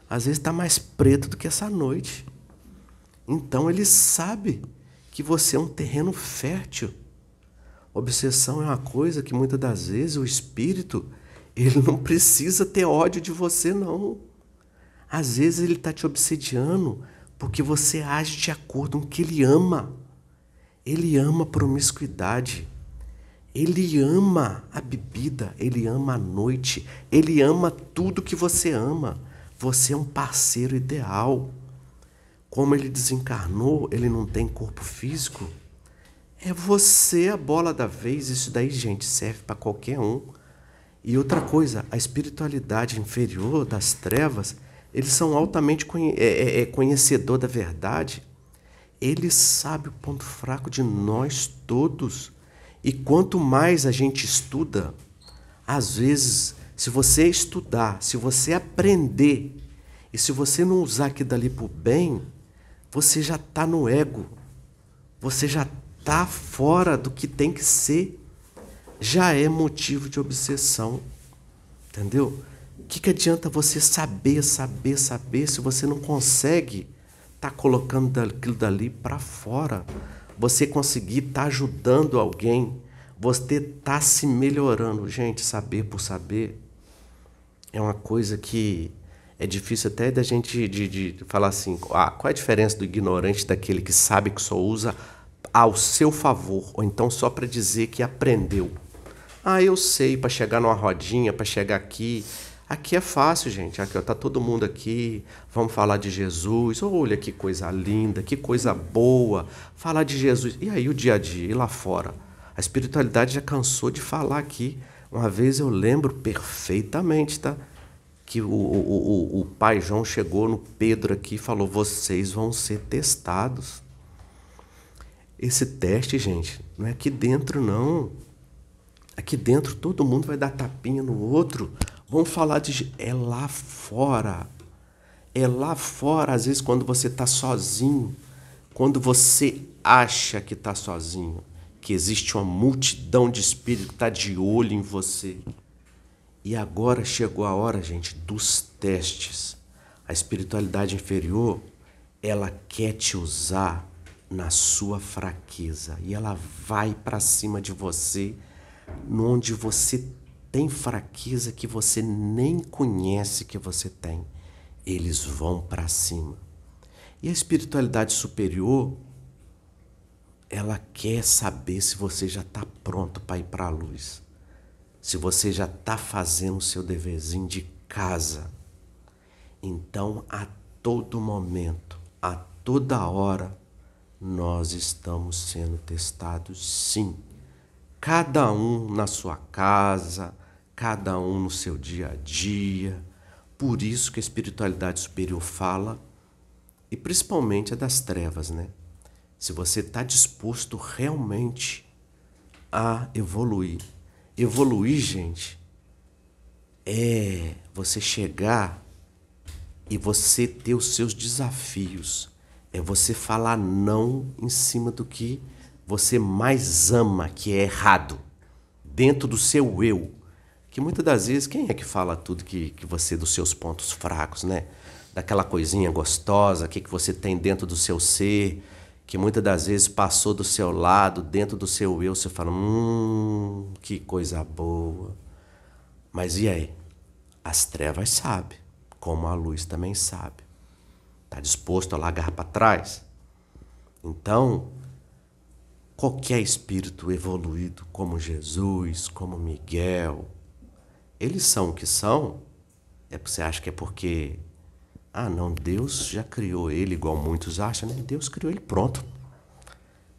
Às vezes está mais preto do que essa noite. Então ele sabe que você é um terreno fértil. Obsessão é uma coisa que muitas das vezes o espírito ele não precisa ter ódio de você não. Às vezes ele está te obsediando porque você age de acordo com o que ele ama. Ele ama promiscuidade. Ele ama a bebida, ele ama a noite, ele ama tudo que você ama. Você é um parceiro ideal. Como ele desencarnou, ele não tem corpo físico. É você a bola da vez. Isso daí, gente, serve para qualquer um. E outra coisa, a espiritualidade inferior das trevas, eles são altamente conhe é, é, é conhecedor da verdade. Ele sabe o ponto fraco de nós todos. E quanto mais a gente estuda, às vezes, se você estudar, se você aprender, e se você não usar aquilo dali para o bem, você já está no ego, você já está fora do que tem que ser, já é motivo de obsessão. Entendeu? O que, que adianta você saber, saber, saber, se você não consegue estar tá colocando aquilo dali para fora? Você conseguir estar tá ajudando alguém, você está se melhorando. Gente, saber por saber é uma coisa que é difícil até da gente de, de falar assim, ah, qual é a diferença do ignorante daquele que sabe que só usa ao seu favor, ou então só para dizer que aprendeu. Ah, eu sei, para chegar numa rodinha, para chegar aqui. Aqui é fácil, gente. Aqui ó, tá todo mundo aqui. Vamos falar de Jesus. Olha que coisa linda, que coisa boa. Falar de Jesus. E aí o dia a dia, e lá fora? A espiritualidade já cansou de falar aqui. Uma vez eu lembro perfeitamente, tá? Que o, o, o, o pai João chegou no Pedro aqui e falou: vocês vão ser testados. Esse teste, gente, não é aqui dentro, não. Aqui dentro todo mundo vai dar tapinha no outro. Vamos falar de. É lá fora. É lá fora, às vezes, quando você está sozinho. Quando você acha que está sozinho. Que existe uma multidão de espíritos que está de olho em você. E agora chegou a hora, gente, dos testes. A espiritualidade inferior, ela quer te usar na sua fraqueza e ela vai para cima de você, onde você tem fraqueza que você nem conhece que você tem. Eles vão para cima. E a espiritualidade superior, ela quer saber se você já está pronto para ir para a luz. Se você já está fazendo o seu deverzinho de casa. Então, a todo momento, a toda hora, nós estamos sendo testados sim. Cada um na sua casa, cada um no seu dia a dia. Por isso que a espiritualidade superior fala, e principalmente a das trevas, né? Se você está disposto realmente a evoluir. Evoluir, gente, é você chegar e você ter os seus desafios é você falar não em cima do que você mais ama, que é errado, dentro do seu eu. Que muitas das vezes, quem é que fala tudo que, que você, dos seus pontos fracos, né? Daquela coisinha gostosa, que, que você tem dentro do seu ser, que muitas das vezes passou do seu lado, dentro do seu eu, você fala, hum, que coisa boa. Mas e aí? As trevas sabem, como a luz também sabe. Está disposto a largar para trás? Então, qualquer espírito evoluído, como Jesus, como Miguel, eles são o que são? É você acha que é porque ah, não, Deus já criou ele igual muitos acham, né? Deus criou ele pronto.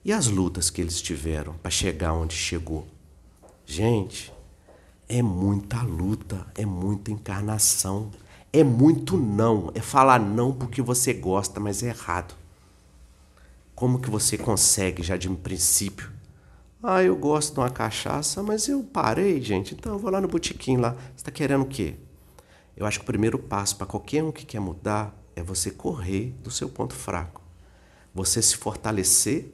E as lutas que eles tiveram para chegar onde chegou? Gente, é muita luta, é muita encarnação, é muito não, é falar não porque você gosta, mas é errado. Como que você consegue já de um princípio? Ah, eu gosto de uma cachaça, mas eu parei, gente. Então eu vou lá no botequim lá. Você está querendo o quê? Eu acho que o primeiro passo para qualquer um que quer mudar é você correr do seu ponto fraco. Você se fortalecer,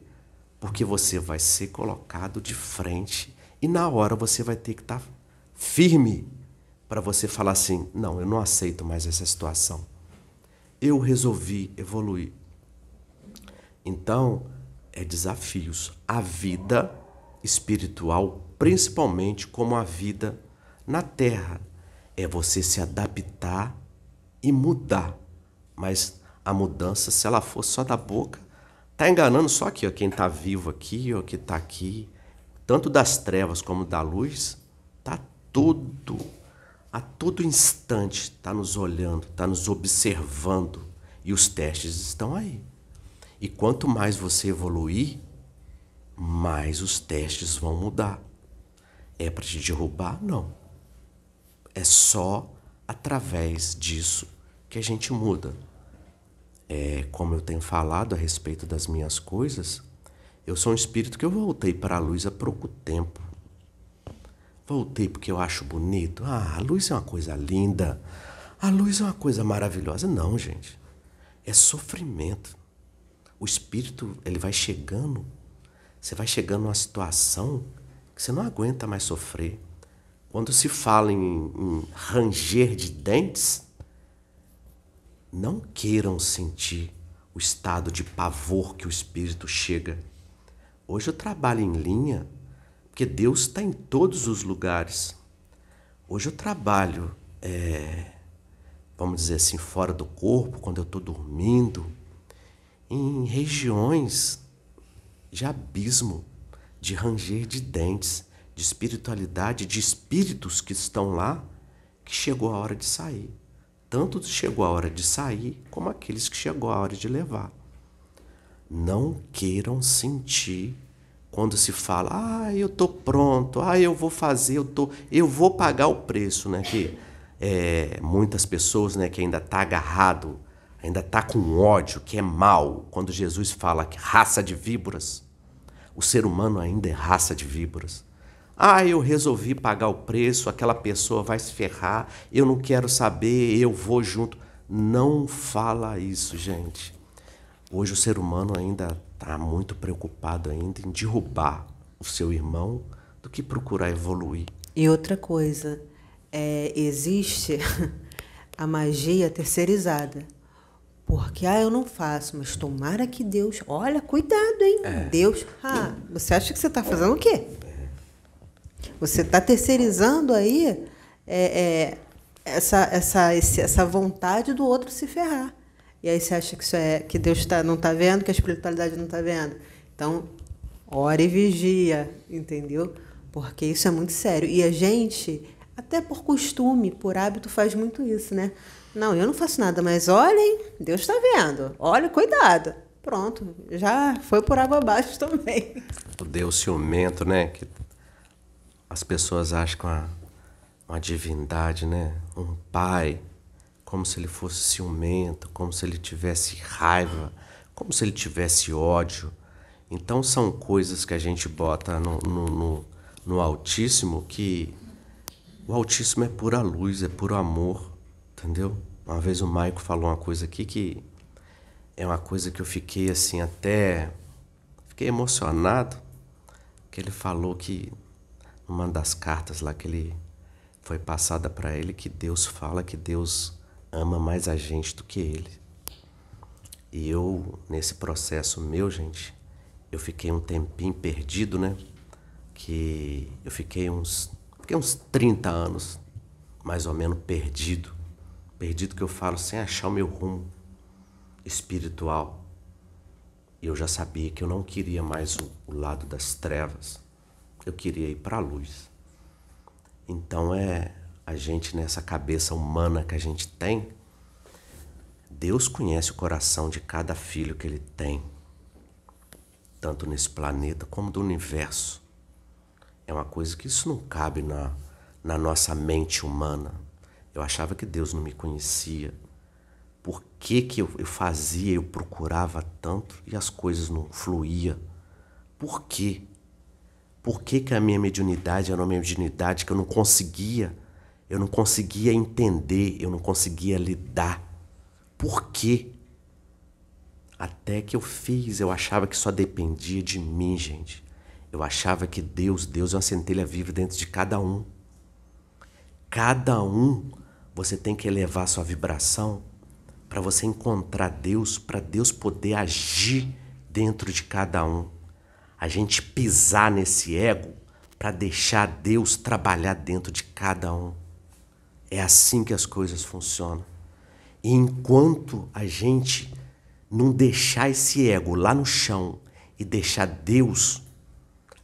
porque você vai ser colocado de frente e na hora você vai ter que estar tá firme para você falar assim: não, eu não aceito mais essa situação. Eu resolvi evoluir. Então, é desafios. A vida espiritual, principalmente como a vida na terra, é você se adaptar e mudar. Mas a mudança, se ela for só da boca, tá enganando só aqui, ó, quem está vivo aqui, ó, que está aqui, tanto das trevas como da luz, tá tudo a todo instante está nos olhando, está nos observando e os testes estão aí. E quanto mais você evoluir, mais os testes vão mudar. É para te derrubar? Não. É só através disso que a gente muda. É, como eu tenho falado a respeito das minhas coisas, eu sou um espírito que eu voltei para a luz há pouco tempo. Voltei porque eu acho bonito. Ah, a luz é uma coisa linda. A luz é uma coisa maravilhosa. Não, gente. É sofrimento. O espírito, ele vai chegando. Você vai chegando numa situação que você não aguenta mais sofrer. Quando se fala em, em ranger de dentes, não queiram sentir o estado de pavor que o espírito chega. Hoje eu trabalho em linha porque Deus está em todos os lugares. Hoje eu trabalho, é, vamos dizer assim, fora do corpo, quando eu estou dormindo, em regiões de abismo, de ranger de dentes, de espiritualidade, de espíritos que estão lá, que chegou a hora de sair. Tanto chegou a hora de sair, como aqueles que chegou a hora de levar. Não queiram sentir quando se fala, ah, eu tô pronto, ah, eu vou fazer, eu tô, eu vou pagar o preço, né? Que é, muitas pessoas, né, que ainda tá agarrado, ainda tá com ódio, que é mal. Quando Jesus fala que raça de víboras, o ser humano ainda é raça de víboras. Ah, eu resolvi pagar o preço, aquela pessoa vai se ferrar, eu não quero saber, eu vou junto. Não fala isso, gente. Hoje o ser humano ainda está muito preocupado ainda em derrubar o seu irmão do que procurar evoluir. E outra coisa, é, existe a magia terceirizada. Porque, ah, eu não faço, mas tomara que Deus. Olha, cuidado, hein? É. Deus. Ah, você acha que você está fazendo o quê? Você está terceirizando aí é, é, essa, essa, esse- essa vontade do outro se ferrar. E aí você acha que isso é que Deus tá, não está vendo, que a espiritualidade não está vendo. Então, ora e vigia, entendeu? Porque isso é muito sério. E a gente, até por costume, por hábito, faz muito isso, né? Não, eu não faço nada, mas olhem, Deus está vendo. Olha, cuidado. Pronto, já foi por água abaixo também. O Deus ciumento, né? Que as pessoas acham uma, uma divindade, né? Um pai, como se ele fosse ciumento, como se ele tivesse raiva, como se ele tivesse ódio. Então são coisas que a gente bota no, no, no, no Altíssimo que o Altíssimo é pura luz, é puro amor, entendeu? Uma vez o Maico falou uma coisa aqui que é uma coisa que eu fiquei assim até fiquei emocionado que ele falou que numa das cartas lá que ele foi passada para ele que Deus fala que Deus ama mais a gente do que ele. E eu nesse processo meu, gente, eu fiquei um tempinho perdido, né? Que eu fiquei uns fiquei uns 30 anos mais ou menos perdido. Perdido que eu falo sem achar o meu rumo espiritual. E eu já sabia que eu não queria mais o, o lado das trevas. Eu queria ir para a luz. Então é a gente nessa cabeça humana que a gente tem, Deus conhece o coração de cada filho que ele tem, tanto nesse planeta como do universo. É uma coisa que isso não cabe na, na nossa mente humana. Eu achava que Deus não me conhecia. Por que, que eu, eu fazia, eu procurava tanto e as coisas não fluíam? Por quê? Por que, que a minha mediunidade era uma mediunidade que eu não conseguia, eu não conseguia entender, eu não conseguia lidar? Por quê? Até que eu fiz, eu achava que só dependia de mim, gente. Eu achava que Deus, Deus é uma centelha viva dentro de cada um. Cada um você tem que elevar sua vibração para você encontrar Deus, para Deus poder agir dentro de cada um. A gente pisar nesse ego para deixar Deus trabalhar dentro de cada um. É assim que as coisas funcionam. E enquanto a gente não deixar esse ego lá no chão e deixar Deus,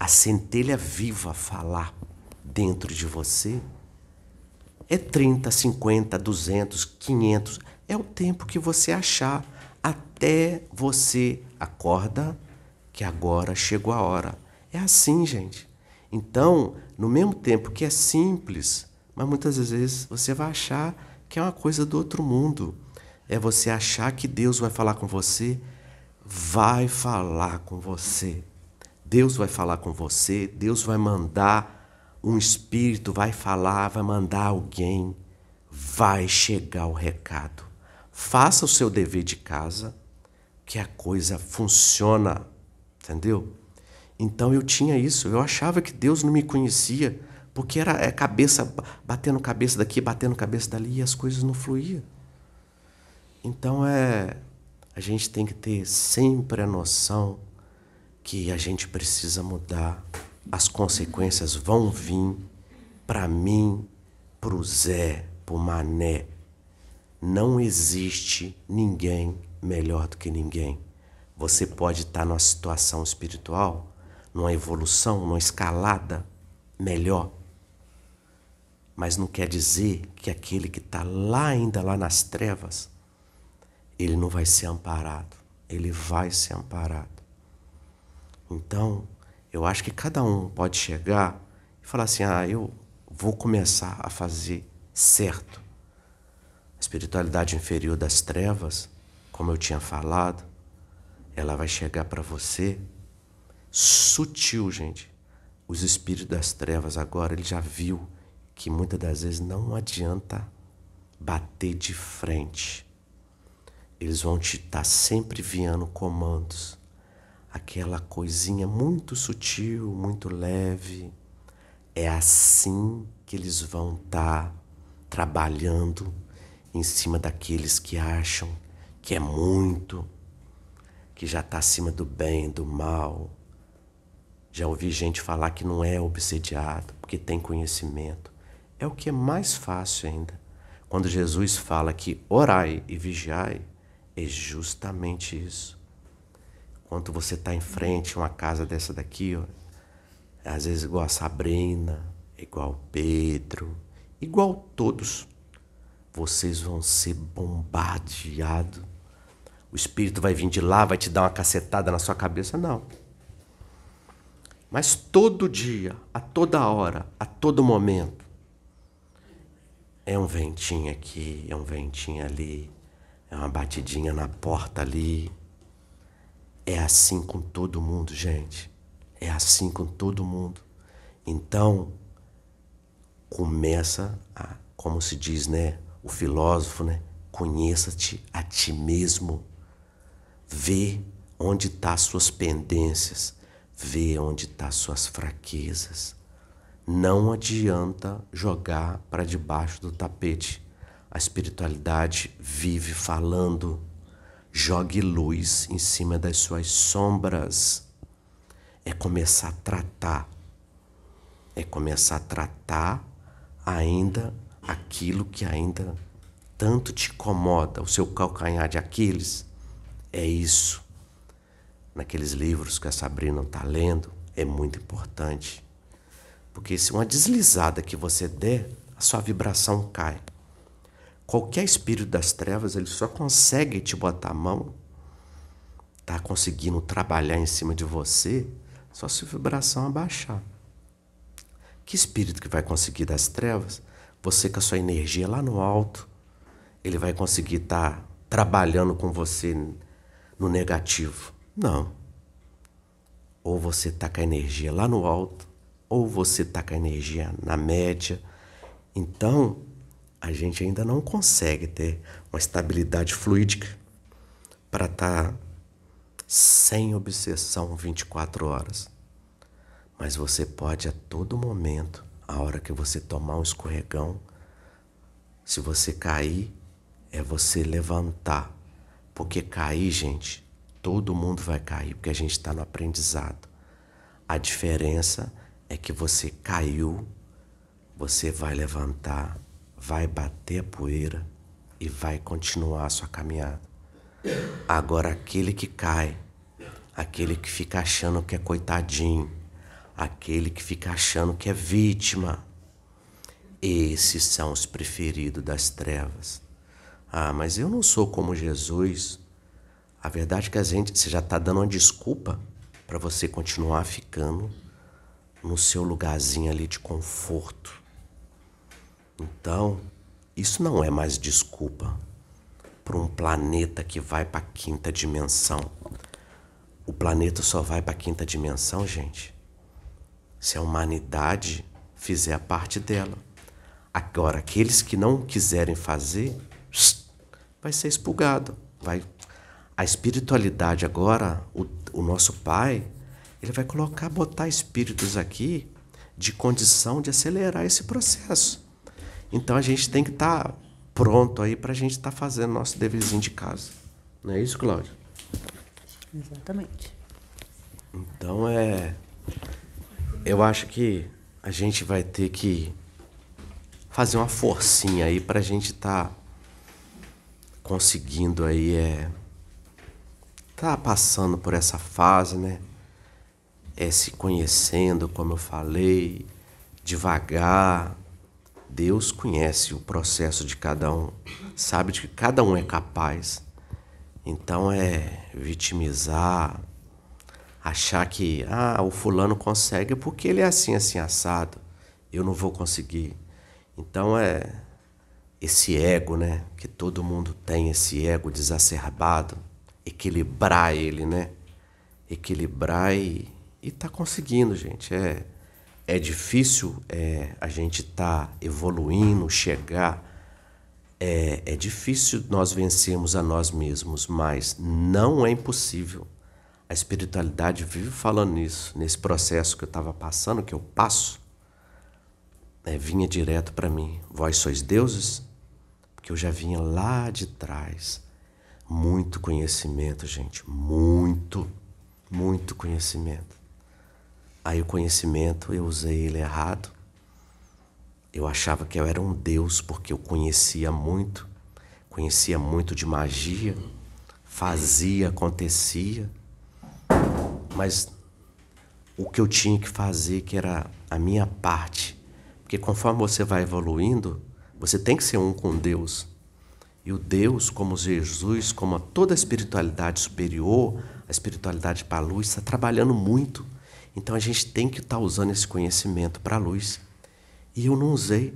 a centelha viva, falar dentro de você, é 30, 50, 200, 500. É o tempo que você achar até você acorda que agora chegou a hora. É assim, gente. Então, no mesmo tempo que é simples, mas muitas vezes você vai achar que é uma coisa do outro mundo. É você achar que Deus vai falar com você, vai falar com você. Deus vai falar com você, Deus vai mandar um espírito, vai falar, vai mandar alguém, vai chegar o recado. Faça o seu dever de casa, que a coisa funciona, entendeu? Então eu tinha isso, eu achava que Deus não me conhecia, porque era é cabeça batendo cabeça daqui, batendo cabeça dali e as coisas não fluíam. Então é a gente tem que ter sempre a noção que a gente precisa mudar. As consequências vão vir para mim, para o Zé, para o Mané. Não existe ninguém melhor do que ninguém. Você pode estar numa situação espiritual, numa evolução, numa escalada melhor. Mas não quer dizer que aquele que está lá ainda lá nas trevas, ele não vai ser amparado. Ele vai ser amparado. Então, eu acho que cada um pode chegar e falar assim: ah, eu vou começar a fazer certo. A espiritualidade inferior das trevas, como eu tinha falado, ela vai chegar para você sutil, gente. Os espíritos das trevas agora, ele já viu que muitas das vezes não adianta bater de frente. Eles vão te estar tá sempre enviando comandos. Aquela coisinha muito sutil, muito leve. É assim que eles vão estar tá trabalhando em cima daqueles que acham que é muito, que já está acima do bem, do mal. Já ouvi gente falar que não é obsediado, porque tem conhecimento. É o que é mais fácil ainda. Quando Jesus fala que orai e vigiai, é justamente isso. Quando você está em frente a uma casa dessa daqui, ó, às vezes igual a Sabrina, igual Pedro, igual todos, vocês vão ser bombardeados o espírito vai vir de lá, vai te dar uma cacetada na sua cabeça. Não. Mas todo dia, a toda hora, a todo momento, é um ventinho aqui, é um ventinho ali, é uma batidinha na porta ali. É assim com todo mundo, gente. É assim com todo mundo. Então, começa a, como se diz, né, o filósofo, né, conheça-te a ti mesmo. Vê onde estão tá suas pendências, vê onde estão tá suas fraquezas. Não adianta jogar para debaixo do tapete. A espiritualidade vive falando. Jogue luz em cima das suas sombras. É começar a tratar. É começar a tratar ainda aquilo que ainda tanto te incomoda, o seu calcanhar de Aquiles é isso. Naqueles livros que a Sabrina está lendo, é muito importante. Porque se uma deslizada que você der, a sua vibração cai. Qualquer espírito das trevas, ele só consegue te botar a mão, tá conseguindo trabalhar em cima de você, só se a vibração abaixar. Que espírito que vai conseguir das trevas? Você com a sua energia lá no alto, ele vai conseguir estar tá trabalhando com você no negativo. Não. Ou você está com a energia lá no alto, ou você está com a energia na média. Então, a gente ainda não consegue ter uma estabilidade fluídica para estar tá sem obsessão 24 horas. Mas você pode a todo momento, a hora que você tomar um escorregão, se você cair, é você levantar porque cair, gente, todo mundo vai cair, porque a gente está no aprendizado. A diferença é que você caiu, você vai levantar, vai bater a poeira e vai continuar a sua caminhada. Agora, aquele que cai, aquele que fica achando que é coitadinho, aquele que fica achando que é vítima, esses são os preferidos das trevas. Ah, mas eu não sou como Jesus. A verdade é que a gente, você já está dando uma desculpa para você continuar ficando no seu lugarzinho ali de conforto. Então, isso não é mais desculpa para um planeta que vai para a quinta dimensão. O planeta só vai para a quinta dimensão, gente, se a humanidade fizer a parte dela. Agora, aqueles que não quiserem fazer, vai ser expurgado. Vai, a espiritualidade agora, o, o nosso Pai, ele vai colocar, botar espíritos aqui de condição de acelerar esse processo. Então a gente tem que estar tá pronto aí para a gente estar tá fazendo nosso deverzinho de casa. Não é isso, Cláudio? Exatamente. Então é. Eu acho que a gente vai ter que fazer uma forcinha aí para a gente estar tá conseguindo aí é está passando por essa fase, né? É se conhecendo, como eu falei, devagar. Deus conhece o processo de cada um, sabe de que cada um é capaz. Então é vitimizar, achar que ah, o fulano consegue porque ele é assim, assim assado. Eu não vou conseguir. Então é esse ego, né? Que todo mundo tem esse ego desacerbado, equilibrar ele, né? Equilibrar e, e tá conseguindo, gente. É, é difícil é, a gente tá evoluindo, chegar. É, é difícil nós vencermos a nós mesmos, mas não é impossível. A espiritualidade vive falando nisso, nesse processo que eu estava passando, que eu passo, é, vinha direto para mim. Vós sois deuses? Porque eu já vinha lá de trás. Muito conhecimento, gente. Muito, muito conhecimento. Aí o conhecimento, eu usei ele errado. Eu achava que eu era um deus porque eu conhecia muito, conhecia muito de magia, fazia, acontecia. Mas o que eu tinha que fazer, que era a minha parte, porque conforme você vai evoluindo, você tem que ser um com Deus. E o Deus, como Jesus, como toda a espiritualidade superior, a espiritualidade para a luz, está trabalhando muito. Então a gente tem que estar tá usando esse conhecimento para a luz. E eu não usei.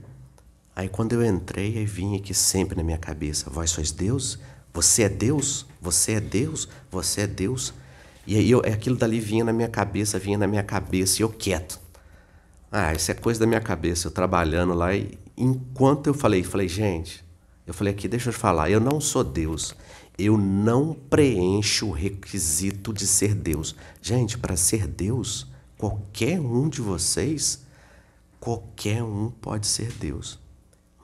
Aí quando eu entrei, aí vinha aqui sempre na minha cabeça: Vós sois Deus? Você é Deus? Você é Deus? Você é Deus? E aí eu, aquilo dali vinha na minha cabeça, vinha na minha cabeça, e eu quieto. Ah, isso é coisa da minha cabeça, eu trabalhando lá e enquanto eu falei, falei, gente, eu falei aqui, deixa eu te falar, eu não sou Deus. Eu não preencho o requisito de ser Deus. Gente, para ser Deus, qualquer um de vocês, qualquer um pode ser Deus.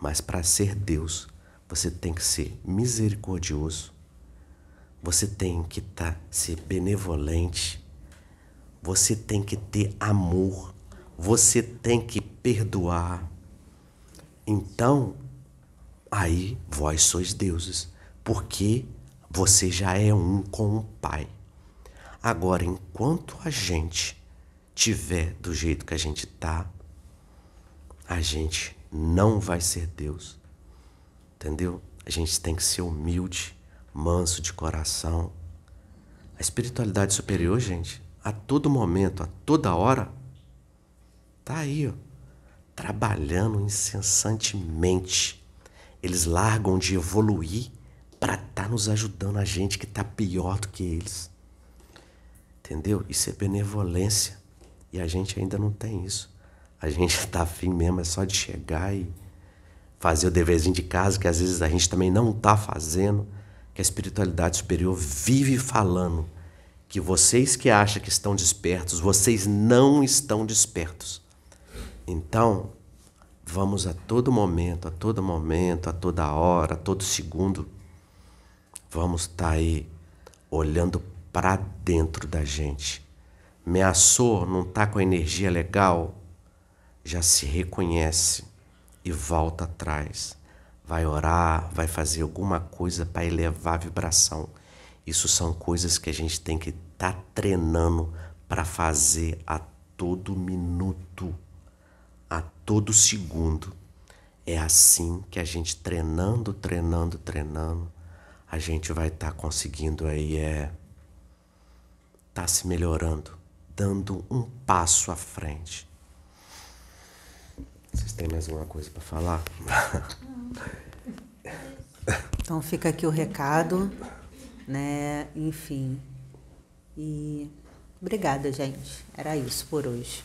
Mas para ser Deus, você tem que ser misericordioso. Você tem que tá, ser benevolente. Você tem que ter amor. Você tem que perdoar. Então, aí vós sois deuses, porque você já é um com o Pai. Agora, enquanto a gente tiver do jeito que a gente tá, a gente não vai ser Deus. Entendeu? A gente tem que ser humilde, manso de coração. A espiritualidade superior, gente, a todo momento, a toda hora, tá aí, ó trabalhando incessantemente. Eles largam de evoluir para estar tá nos ajudando a gente que está pior do que eles. Entendeu? Isso é benevolência. E a gente ainda não tem isso. A gente está afim mesmo, é só de chegar e fazer o deverzinho de casa, que às vezes a gente também não está fazendo, que a espiritualidade superior vive falando que vocês que acham que estão despertos, vocês não estão despertos. Então, vamos a todo momento, a todo momento, a toda hora, a todo segundo, vamos estar tá aí olhando para dentro da gente. Meaçou, não está com a energia legal, já se reconhece e volta atrás. Vai orar, vai fazer alguma coisa para elevar a vibração. Isso são coisas que a gente tem que estar tá treinando para fazer a todo minuto a todo segundo. É assim que a gente treinando, treinando, treinando, a gente vai estar tá conseguindo aí é tá se melhorando, dando um passo à frente. Vocês têm mais alguma coisa para falar? Então fica aqui o recado, né? Enfim. E obrigada, gente. Era isso por hoje.